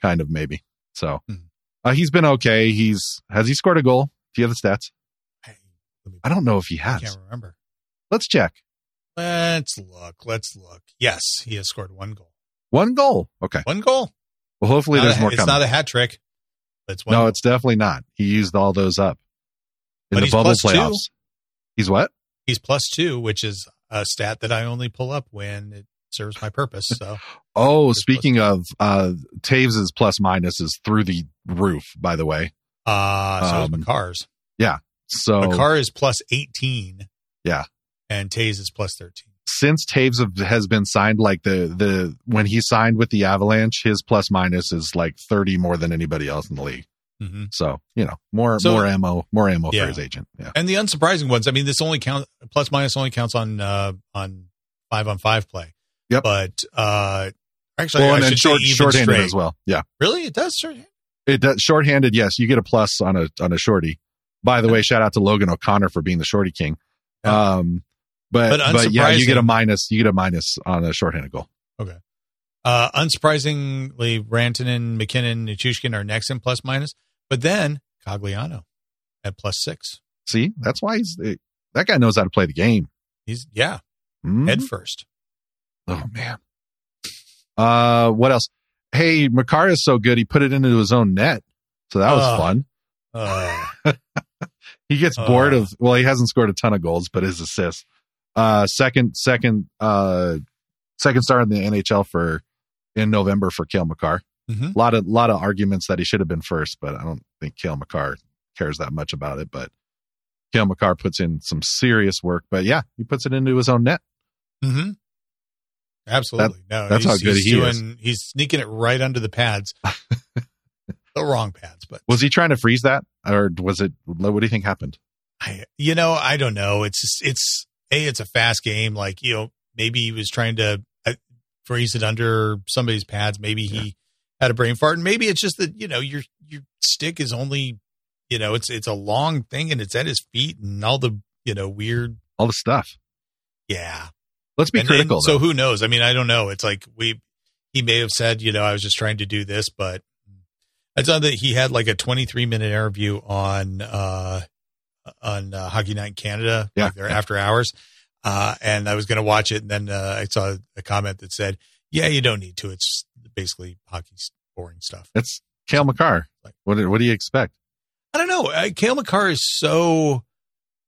Kind of maybe. So hmm. uh, he's been okay. He's has he scored a goal? Do you have the stats? I don't know if he has. I can't remember. Let's check. Let's look. Let's look. Yes, he has scored one goal. One goal. Okay. One goal. Well, hopefully not there's a, more it's coming. not a hat trick. It's no, it's definitely not. He used all those up in but the bubble playoffs. Two. He's what? He's plus two, which is a stat that I only pull up when it serves my purpose. So, oh, speaking of uh, Toews's plus minus is through the roof. By the way, uh, so um, is. Yeah, so Makar is plus eighteen. Yeah, and Toews is plus thirteen. Since Toews has been signed, like the the when he signed with the Avalanche, his plus minus is like thirty more than anybody else in the league. Mm-hmm. So you know more so, more ammo, more ammo yeah. for his agent. Yeah, and the unsurprising ones. I mean, this only count plus minus only counts on uh on five on five play. Yep. But uh actually, well, and I then short shorthanded as well. Yeah. Really, it does shorthanded. It does shorthanded. Yes, you get a plus on a on a shorty. By the way, shout out to Logan O'Connor for being the shorty king. Yeah. Um, but but, but yeah, you get a minus. You get a minus on a shorthanded goal. Okay. Uh, unsurprisingly, Rantanen, MacKinnon, Nichushkin are next in plus minus, but then Cogliano at plus six. See, that's why he's that guy knows how to play the game. He's yeah, mm-hmm. head first. Oh man. Uh, what else? Hey, Makar is so good. He put it into his own net, so that was uh, fun. Uh, he gets bored of. Well, he hasn't scored a ton of goals, but his assists. Uh, second, second, uh, second star in the NHL for in November for Cale Makar. Mm-hmm. A lot of lot of arguments that he should have been first, but I don't think Cale Makar cares that much about it. But Cale Makar puts in some serious work. But yeah, he puts it into his own net. Mm-hmm. Absolutely. That, no, that's how good he doing, is. He's sneaking it right under the pads. the wrong pads, but was he trying to freeze that, or was it? What do you think happened? I, you know, I don't know. It's just, it's a, it's a fast game. Like you know, maybe he was trying to uh, freeze it under somebody's pads. Maybe he yeah. had a brain fart, and maybe it's just that you know your your stick is only, you know, it's it's a long thing and it's at his feet and all the you know weird all the stuff. Yeah, Let's be and, critical. And so who knows? I mean, I don't know. It's like we he may have said, you know, I was just trying to do this, but I saw that he had like a 23 minute interview on uh on uh, Hockey Night in Canada, yeah, like their yeah. after hours. Uh, and I was going to watch it, and then uh, I saw a comment that said, "Yeah, you don't need to. It's basically hockey's boring stuff." It's Cale Makar. Like, what what do you expect? I don't know. Uh, Cale Makar is so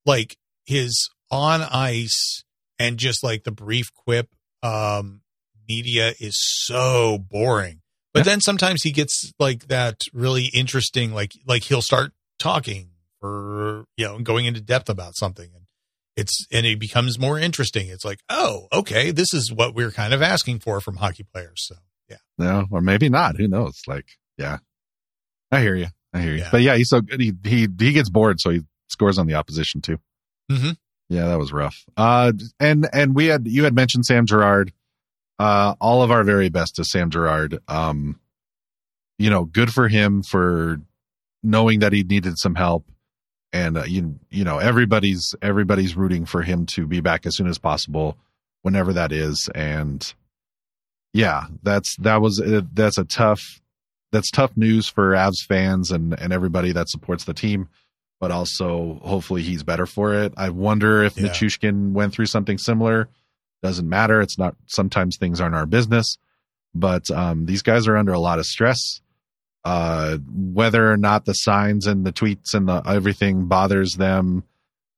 like his on ice and just like the brief quip um, media is so boring. But yeah. then sometimes he gets like that really interesting, like like he'll start talking or you know going into depth about something, and it's and it becomes more interesting. It's like, oh, okay, this is what we're kind of asking for from hockey players. So yeah, no, or maybe not. Who knows? Like, yeah, I hear you. I hear you. Yeah. But yeah, he's so good. He he he gets bored, so he scores on the opposition too. Mm-hmm. Yeah, that was rough. Uh, and and we had you had mentioned Sam Girard. uh, all of our very best to Sam Girard. Um, you know, good for him for knowing that he needed some help, and uh, you you know everybody's everybody's rooting for him to be back as soon as possible, whenever that is. And yeah, that's that was uh, that's a tough that's tough news for Avs fans and and everybody that supports the team. But also, hopefully, he's better for it. I wonder if Yeah. Nichushkin went through something similar. Doesn't matter. It's not. Sometimes things aren't our business. But um, these guys are under a lot of stress. Uh, whether or not the signs and the tweets and the everything bothers them,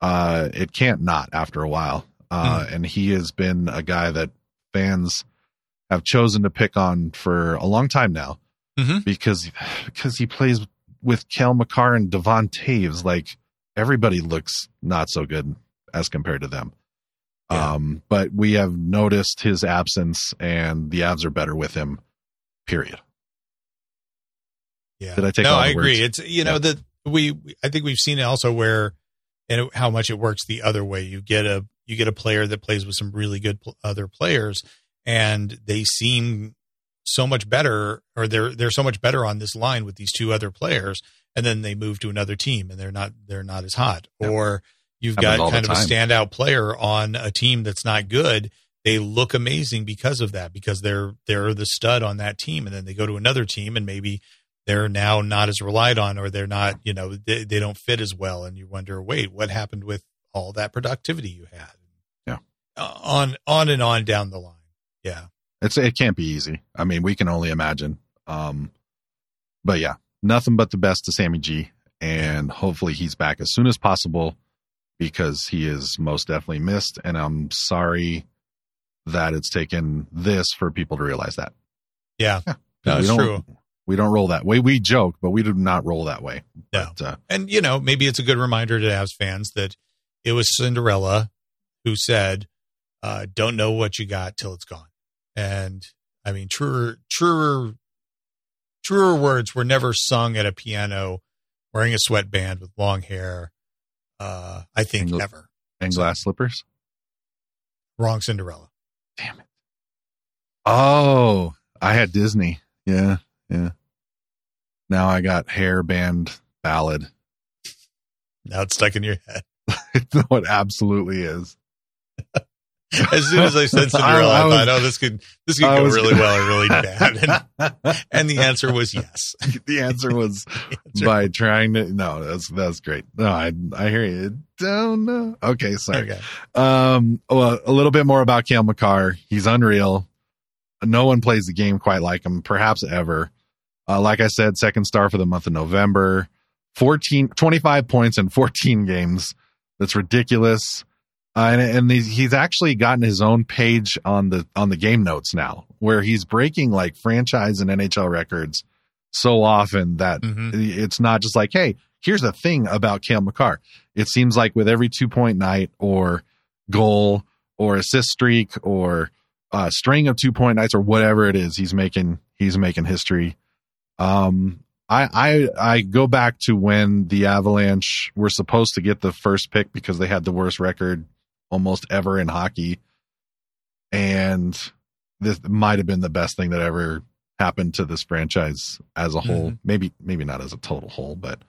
uh, it can't not after a while. Uh, And he has been a guy that fans have chosen to pick on for a long time now Mhm. because because he plays with Cale Makar and Devon Toews. Like everybody looks not so good as compared to them. Yeah. Um, but we have noticed his absence, and the Avs are better with him. Period. Yeah. Did I take no, I agree. words? It's you know Yeah. that we I think we've seen it also where and how much it works the other way. You get a you get a player that plays with some really good pl- other players, and they seem so much better, or they're they're so much better on this line with these two other players, and then they move to another team and they're not they're not as hot. Or you've Happens got kind of a standout player on a team that's not good. They look amazing because of that, because they're they're the stud on that team, and then they go to another team and maybe they're now not as relied on or they're not you know they, they don't fit as well and you wonder wait what happened with all that productivity you had Yeah. Uh, on on and on down the line yeah It's it can't be easy. I mean, we can only imagine. Um, but yeah, nothing but the best to Sammy G, and hopefully he's back as soon as possible because he is most definitely missed. And I'm sorry that it's taken this for people to realize that. yeah Yeah. no, we it's don't, true We don't roll that way. We joke, but we do not roll that way. No. But, uh, and you know maybe it's a good reminder to Avs fans that it was Cinderella who said uh, don't know what you got till it's gone and I mean truer truer truer words were never sung at a piano wearing a sweatband with long hair uh, I think And- ever and glass slippers. wrong Cinderella Damn it. Oh, I had Disney. Yeah, yeah. Now I got hair band ballad. now it's stuck in your head no, it absolutely is. as soon as I said Cinderella, I, I was- thought, "Oh, this could this could I go really well or really bad." And, and the answer was yes. the answer was The answer- by trying to. No, that's that's great. No, I I hear you. Don't know. Okay, sorry. okay. Um, well, a little bit more about Cale Makar. He's unreal. No one plays the game quite like him, perhaps ever. Uh, like I said, second star for the month of November. 14, 25 points in 14 games. That's ridiculous. Uh, and and he's, he's actually gotten his own page on the on the game notes now, where he's breaking like franchise and NHL records so often that Mhm. it's not just like, hey, here's a thing about Cale Makar. It seems like with every two point night or goal or assist streak or uh, string of two point nights or whatever it is, he's making he's making history. Um, I I I go back to when the Avalanche were supposed to get the first pick because they had the worst record almost ever in hockey, and this might have been the best thing that ever happened to this franchise as a whole. Maybe maybe not as a total whole, but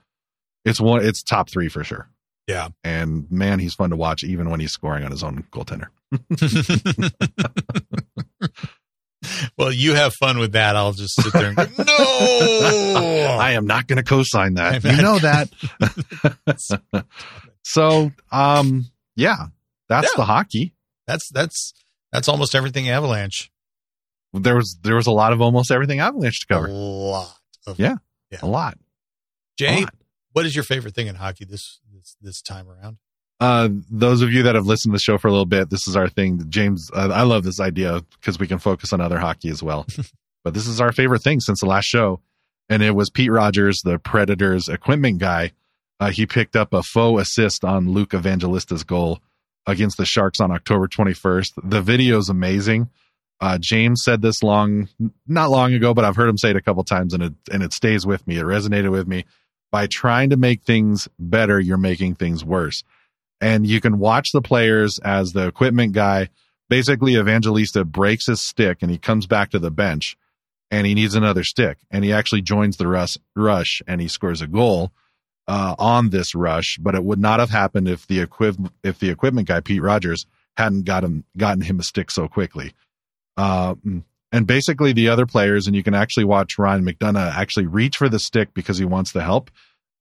it's one. It's top three for sure. Yeah. And man, he's fun to watch even when he's scoring on his own goaltender. well, you have fun with that. I'll just sit there and go, no. I am not going to co-sign that. I'm You know that. so, um, yeah, that's Yeah. the hockey. that's that's that's almost everything Avalanche. There was there was a lot of almost everything Avalanche to cover. A lot. Of, Yeah. Yeah. A lot. A lot. what is your favorite thing in hockey this this this time around? Uh, those of you that have listened to the show for a little bit, this is our thing. James, uh, I love this idea because we can focus on other hockey as well. but this is our favorite thing since the last show. And it was Pete Rogers, the Predators equipment guy. Uh, he picked up a faux assist on Luke Evangelista's goal against the Sharks on October 21st. The video is amazing. Uh, James said this long, not long ago, but I've heard him say it a couple times and it, and it stays with me. It resonated with me. By trying to make things better, you're making things worse and you can watch the players as the equipment guy basically Evangelista breaks his stick and he comes back to the bench and he needs another stick and he actually joins the rush, rush and he scores a goal uh, on this rush, but it would not have happened if the equip- if the equipment guy Pete Rogers hadn't gotten gotten him a stick so quickly. Uh, and basically the other players, and you can actually watch Ryan McDonagh actually reach for the stick because he wants the help,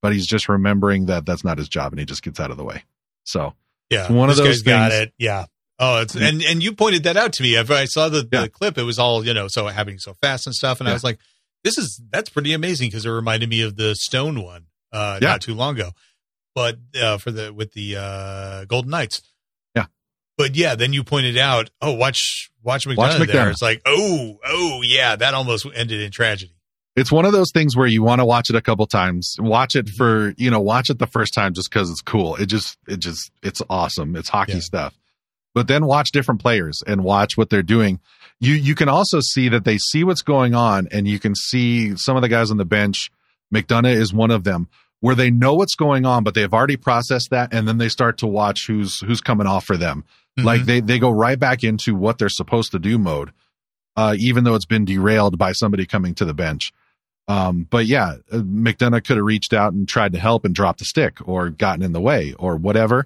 but he's just remembering that that's not his job, and he just gets out of the way. So yeah, one of those things. Got it. Yeah. Oh, it's and and you pointed that out to me. I saw the, yeah. the clip, it was all you know, so happening so fast and stuff, and yeah. I was like, "This is that's pretty amazing" because it reminded me of the Stone one uh, yeah. not too long ago, but uh, for the with the uh, Golden Knights. Yeah, but yeah, then you pointed out, oh, watch watch McDonagh, watch McDonagh. there. It's like, oh, oh, yeah, that almost ended in tragedy it's one of those things where you want to watch it a couple times watch it for you know watch it the first time just because it's cool it just it just it's awesome it's hockey yeah. stuff but then watch different players and watch what they're doing you you can also see that they see what's going on and you can see some of the guys on the bench mcdonagh is one of them where they know what's going on but they've already processed that and then they start to watch who's who's coming off for them mm-hmm. like they they go right back into what they're supposed to do mode uh, even though it's been derailed by somebody coming to the bench um, but yeah, uh, McDonagh could have reached out and tried to help and dropped the stick or gotten in the way or whatever.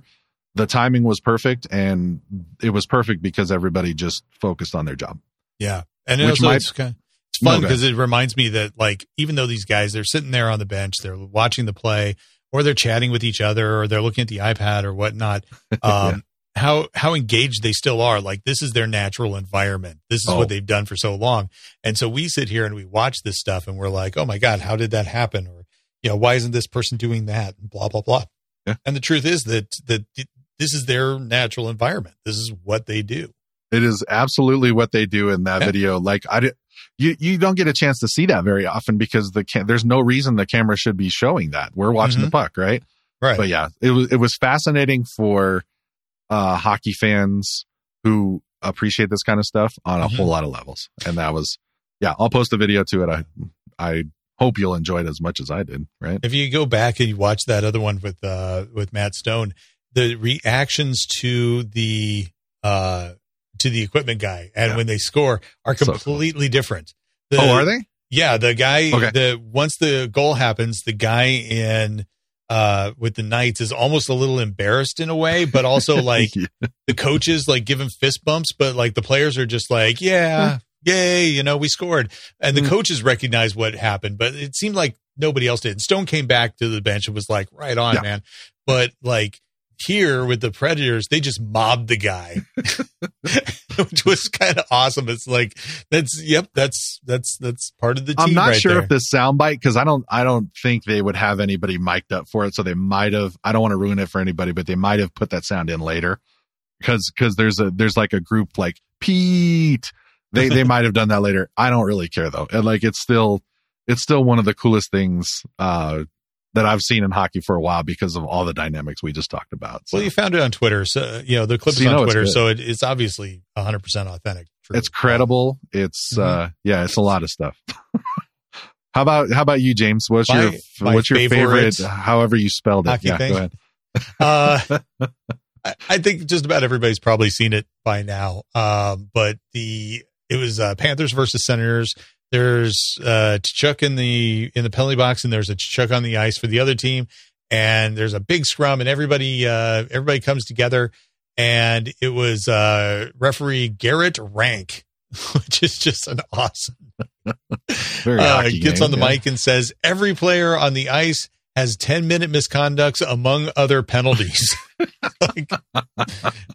The timing was perfect, and it was perfect because everybody just focused on their job. Yeah, and it also, might, it's, kind of, it's fun because it reminds me that like even though these guys they're sitting there on the bench, they're watching the play, or they're chatting with each other, or they're looking at the iPad or whatnot. Um, yeah how how engaged they still are. Like this is their natural environment. This is oh. what they've done for so long. And so we sit here and we watch this stuff and we're like oh my god how did that happen? Or you know why isn't this person doing that? And blah blah blah. Yeah. and the truth is that that this is their natural environment. This is what they do. It is absolutely what they do in that yeah. video. Like i did you you don't get a chance to see that very often because the cam- there's no reason the camera should be showing that we're watching mm-hmm. the puck right right but yeah it was it was fascinating for uh, hockey fans who appreciate this kind of stuff on a mm-hmm. whole lot of levels. And that was, yeah, I'll post a video to it. I, I hope you'll enjoy it as much as I did. Right. If you go back and you watch that other one with, uh, with Matt Stone, the reactions to the, uh, to the equipment guy and yeah. when they score are completely so cool. different. The, oh, are they? Yeah, the guy. Okay. The once the goal happens, the guy in uh, with the Knights is almost a little embarrassed in a way, but also like yeah. the coaches like give him fist bumps, but like the players are just like, yeah, yay, you know, we scored. And the mm. coaches recognize what happened, but it seemed like nobody else did. Stone came back to the bench and was like, right on, yeah. man. But like here with the Predators, they just mobbed the guy, which was kind of awesome. It's like that's yep, that's that's that's part of the team. I'm not right sure there. if this soundbite because I don't I don't think they would have anybody mic'd up for it, so they might have. I don't want to ruin it for anybody, but they might have put that sound in later because because there's a there's like a group like Pete. They they might have done that later. I don't really care though, and like it's still it's still one of the coolest things uh that I've seen in hockey for a while because of all the dynamics we just talked about. So. Well, you found it on Twitter, so you know the clip so is on Twitter, so it, it's obviously 100 percent authentic. True. It's credible. It's mm-hmm. uh, yeah, it's a lot of stuff. how about how about you, James? What's my, your what's your favorite? However you spelled it. Yeah, thing? go ahead. uh, I, I think just about everybody's probably seen it by now. Um, but the it was uh, Panthers versus Senators. There's uh, Tkachuk in the in the penalty box, and there's a Tkachuk on the ice for the other team. And there's a big scrum, and everybody uh, everybody comes together. And it was uh, referee Garrett Rank, which is just an awesome. Very uh, gets game, on the yeah. mic and says every player on the ice has 10 minute misconducts among other penalties. like,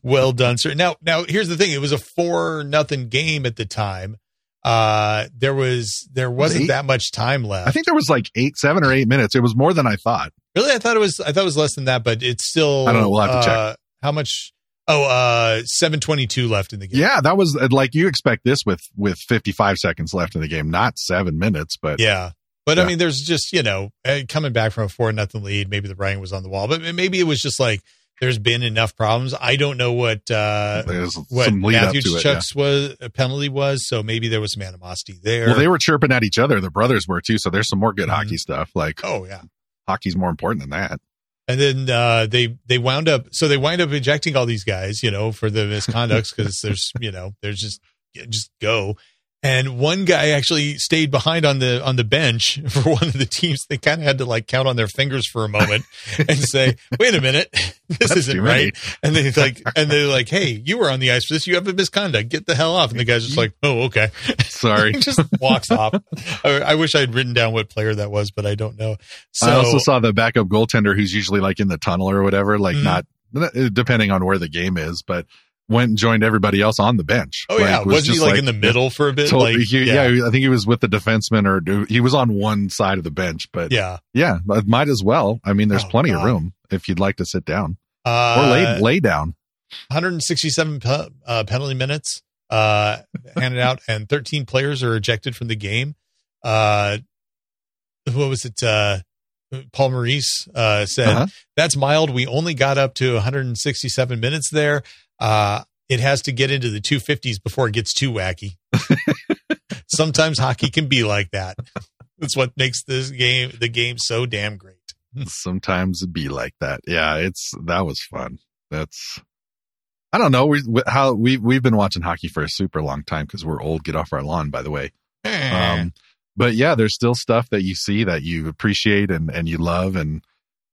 well done, sir. Now, now here's the thing. It was a four nothing game at the time uh there was there wasn't that much time left. I think there was like eight seven or eight minutes. It was more than i thought. Really? I thought it was i thought it was less than that but it's still i don't know. We'll have to uh, check how much oh uh 722 left in the game. Yeah that was uh, like you expect this with with 55 seconds left in the game not seven minutes but yeah. But yeah. I mean, there's just you know uh, coming back from a four nothing lead. Maybe the writing was on the wall, but maybe it was just like there's been enough problems. I don't know what uh, what Matthew Tkachuk's yeah. was a penalty was, so maybe there was some animosity there. Well, they were chirping at each other. The brothers were too. So there's some more good mm-hmm. hockey stuff. Like, oh yeah, hockey's more important than that. And then uh, they they wound up so they wind up ejecting all these guys, you know, for the misconducts because there's you know there's just just go. And one guy actually stayed behind on the on the bench for one of the teams. They kind of had to like count on their fingers for a moment and say, "Wait a minute, this That's isn't right." And they like, and they're like, "Hey, you were on the ice for this. You have a misconduct. Get the hell off." And the guy's just like, "Oh, okay." Sorry. Just walks off. I, I wish I'd written down what player that was, but I don't know. So I also saw the backup goaltender who's usually like in the tunnel or whatever, like Mhm. not depending on where the game is, but went and joined everybody else on the bench. Oh yeah, Like, was not he just like, in the middle for a bit? Totally, like, he- yeah. I think he was with the defenseman or he was on one side of the bench, but yeah, yeah. might as well. I mean, there's Oh, plenty of room if you'd like to sit down Uh, or lay lay down. 167 pe- uh, penalty minutes uh, handed out, and 13 players are ejected from the game. Uh, what was it? Uh, Paul Maurice uh, said, Uh-huh. "That's mild. We only got up to 167 minutes there. Uh, it has to get into the 250s before it gets too wacky. Sometimes hockey can be like that. That's what makes this game the game so damn great." Sometimes it be like that. Yeah, it's that was fun. That's I don't know. We how we we've been watching hockey for a super long time because we're old. Get off our lawn, by the way. Um, but yeah, there's still stuff that you see that you appreciate and, and you love, and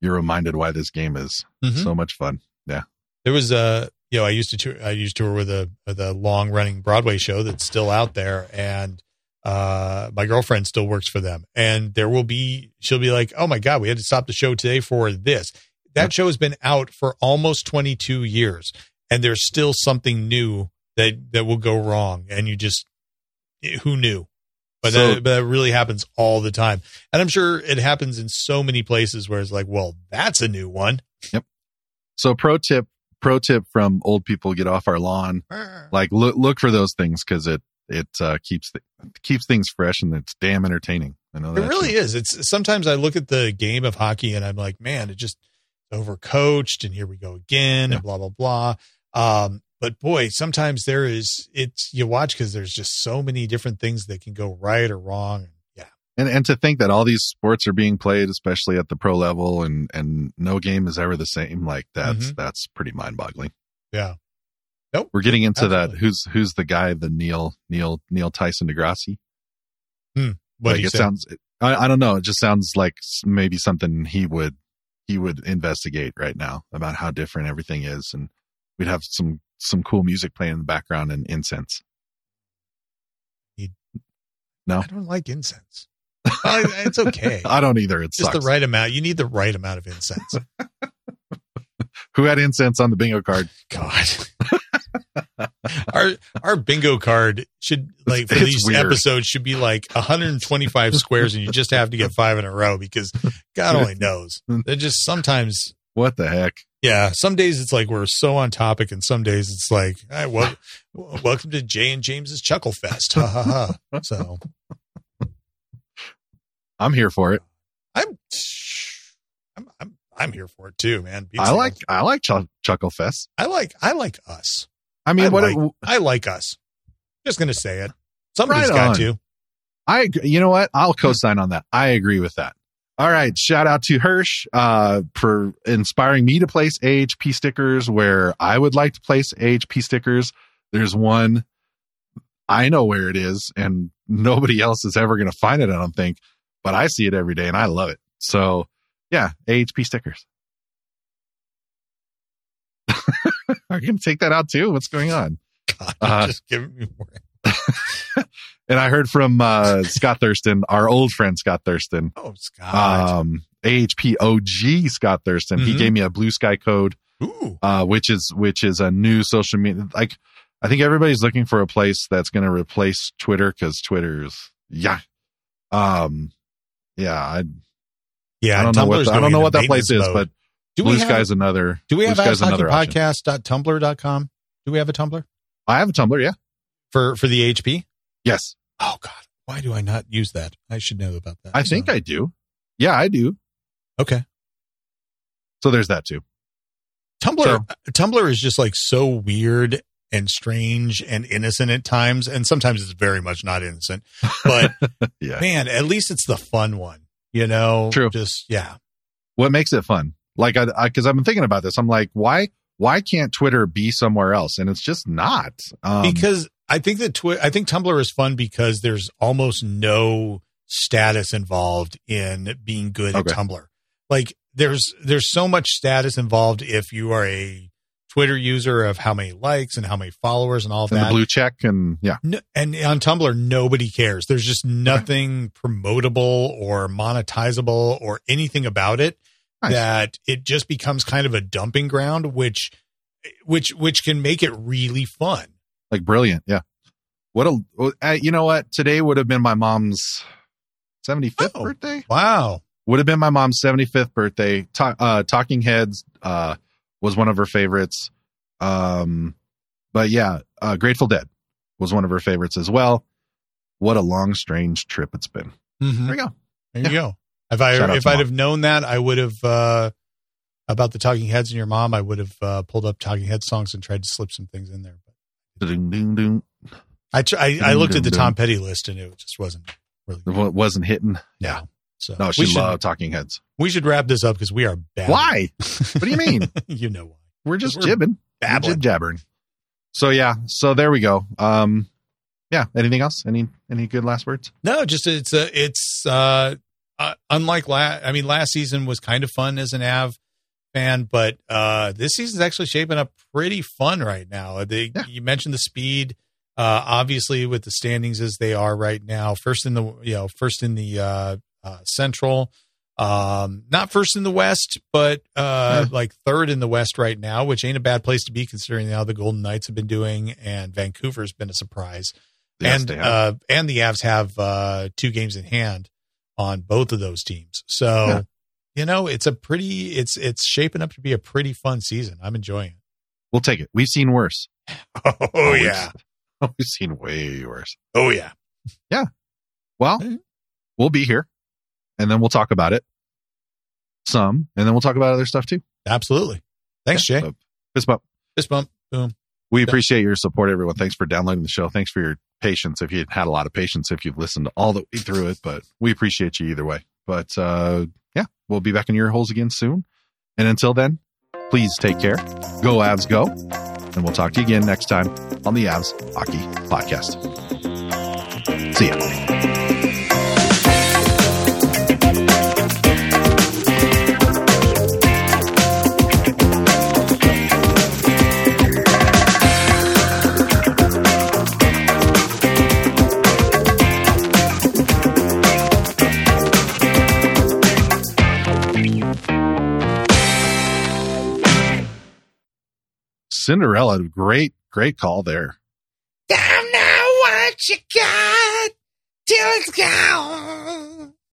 you're reminded why this game is Mhm. so much fun. Yeah, there was a you know I used to tour, I used to tour with a with a long running Broadway show that's still out there, and uh, my girlfriend still works for them, and there will be she'll be like, oh my god, we had to stop the show today for this. That show has been out for almost 22 years, and there's still something new that that will go wrong, and you just who knew. But, So- that, but that really happens all the time. And I'm sure it happens in so many places where it's like, well, that's a new one. Yep. So pro tip, pro tip from old people get off our lawn. Like look look for those things because it it uh, keeps keeps things fresh and it's damn entertaining. I know It really is. It's sometimes I look at the game of hockey and I'm like, man, it just overcoached and here we go again Yeah. and blah blah blah. Um, but boy, sometimes there is it's you watch because there's just so many different things that can go right or wrong. And and to think that all these sports are being played, especially at the pro level, and and no game is ever the same. Like that's Mhm. that's pretty mind boggling. yeah. Nope. We're getting into that. Who's who's the guy? The Neil Neil Neil Tyson deGrasse. What like it say? sounds. I, I don't know. It just sounds like maybe something he would he would investigate right now about how different everything is, and we'd have some some cool music playing in the background and incense. No. I don't like incense. Oh, I, it's okay. I don't either. It's just sucks. the right amount. You need the right amount of incense. Who had incense on the bingo card? God. our our bingo card should like for It's these weird. episodes should be like 125 squares and you just have to get five in a row because God only knows. They're just sometimes What the heck? yeah, some days it's like we're so on topic and some days it's like, "Hi, wel- welcome to Jay and James's Chuckle Fest. Ha ha ha. So I'm here for it. I'm I'm I'm, I'm here for it too, man. I like I like Ch- Chuckle Fest. I like I like us. I mean, I what like- I like us. Just gonna say it. Somebody's Right got on. to. I you know what? I'll co-sign on that. I agree with that. All right, shout out to Hirsch uh, for inspiring me to place AHP stickers where I would like to place AHP stickers. There's one I know where it is, and nobody else is ever going to find it. I don't think, but I see it every day, and I love it. So, yeah, AHP stickers. Are you going to take that out too? What's going on? God, Uh, just giving me more. And I heard from uh, Scott Thurston, our old friend Scott Thurston, Oh, Scott. um, AHP OG Scott Thurston. He Mhm. gave me a blue sky code, Ooh. uh, which is which is a new social media. Like, I think everybody's looking for a place that's going to replace Twitter because Twitter's yeah, um, yeah. I, Yeah, I don't know what the, I don't know what that place is, but do Blue we have, Sky's another. do we have Blue Sky's another option. podcast.tumblr.com? Do we have a Tumblr I have a Tumblr. Yeah. for for the HP? Yes, Oh God, why do I not use that? I should know about that. I think I do. Yeah, I do. okay. So there's that too. Tumblr So- Tumblr is just like so weird and strange and innocent at times, and sometimes it's very much not innocent. But Yeah. man, at least it's the fun one, you know. True. Just yeah, What makes it fun? Like, I, I, cause I've been thinking about this. I'm like, why, why can't Twitter be somewhere else? And it's just not. Um, because I think that Twi- I think Tumblr is fun because there's almost no status involved in being good Okay. at Tumblr. Like there's there's so much status involved if you are a Twitter user of how many likes and how many followers and all and the that. blue check and yeah. No, and on Tumblr, nobody cares. There's just nothing promotable or monetizable or anything about it Nice. that it just becomes kind of a dumping ground, which, which, which can make it really fun. like brilliant. Yeah. What a, uh, you know what? Today would have been my mom's 75th Oh. birthday. Wow. Would have been my mom's 75th birthday. Ta- uh, Talking Heads, uh, was one of her favorites. Um, but yeah, uh, Grateful Dead was one of her favorites as well. What a long, strange trip it's been. Mhm. There you go. There you go. If I Shout if I'd Mom. have known that, I would have uh, about the Talking Heads and your mom. I would have uh, pulled up Talking Heads songs and tried to slip some things in there. But Ding, ding, ding. I tr- I, I looked at the Tom Petty list and it just wasn't really. It wasn't hitting. Yeah. So No, she loved Talking Heads. we should wrap this up because we are bad. Why? What do you mean? you know why? We're just We're jibbing. babbling. Jabbering. So yeah, so there we go. Um yeah, anything else? Any any good last words? No, just it's uh, it's uh, uh unlike last. I mean, last season was kind of fun as an Av fan, but uh this season's actually shaping up pretty fun right now. They, Yeah. You mentioned the speed. Uh, obviously, with the standings as they are right now, first in the you know first in the uh, uh, Central, um, not first in the West, but uh, Yeah. like third in the West right now, which ain't a bad place to be considering how the Golden Knights have been doing, and Vancouver's been a surprise Yes, and uh, and the Avs have uh, two games in hand on both of those teams. So Yeah. you know, it's a pretty it's it's shaping up to be a pretty fun season. I'm enjoying it. we'll take it. We've seen worse. it. Oh yeah, We've seen way worse. oh yeah. Yeah. Well, we'll be here and then we'll talk about it. Some, and then we'll talk about other stuff too. Absolutely. Thanks, Yeah, Jay. so fist bump. Fist bump. Boom. We appreciate your support, everyone. Thanks for downloading the show. Thanks for your patience. If you had a lot of patience, if you've listened all the way through it, but we appreciate you either way. But uh, yeah, we'll be back in your holes again soon. And until then, please take care. Go Avs, go. And we'll talk to you again next time on the Avs Hockey Podcast. See ya. Cinderella, great, great call there. Don't what you got till it's gone.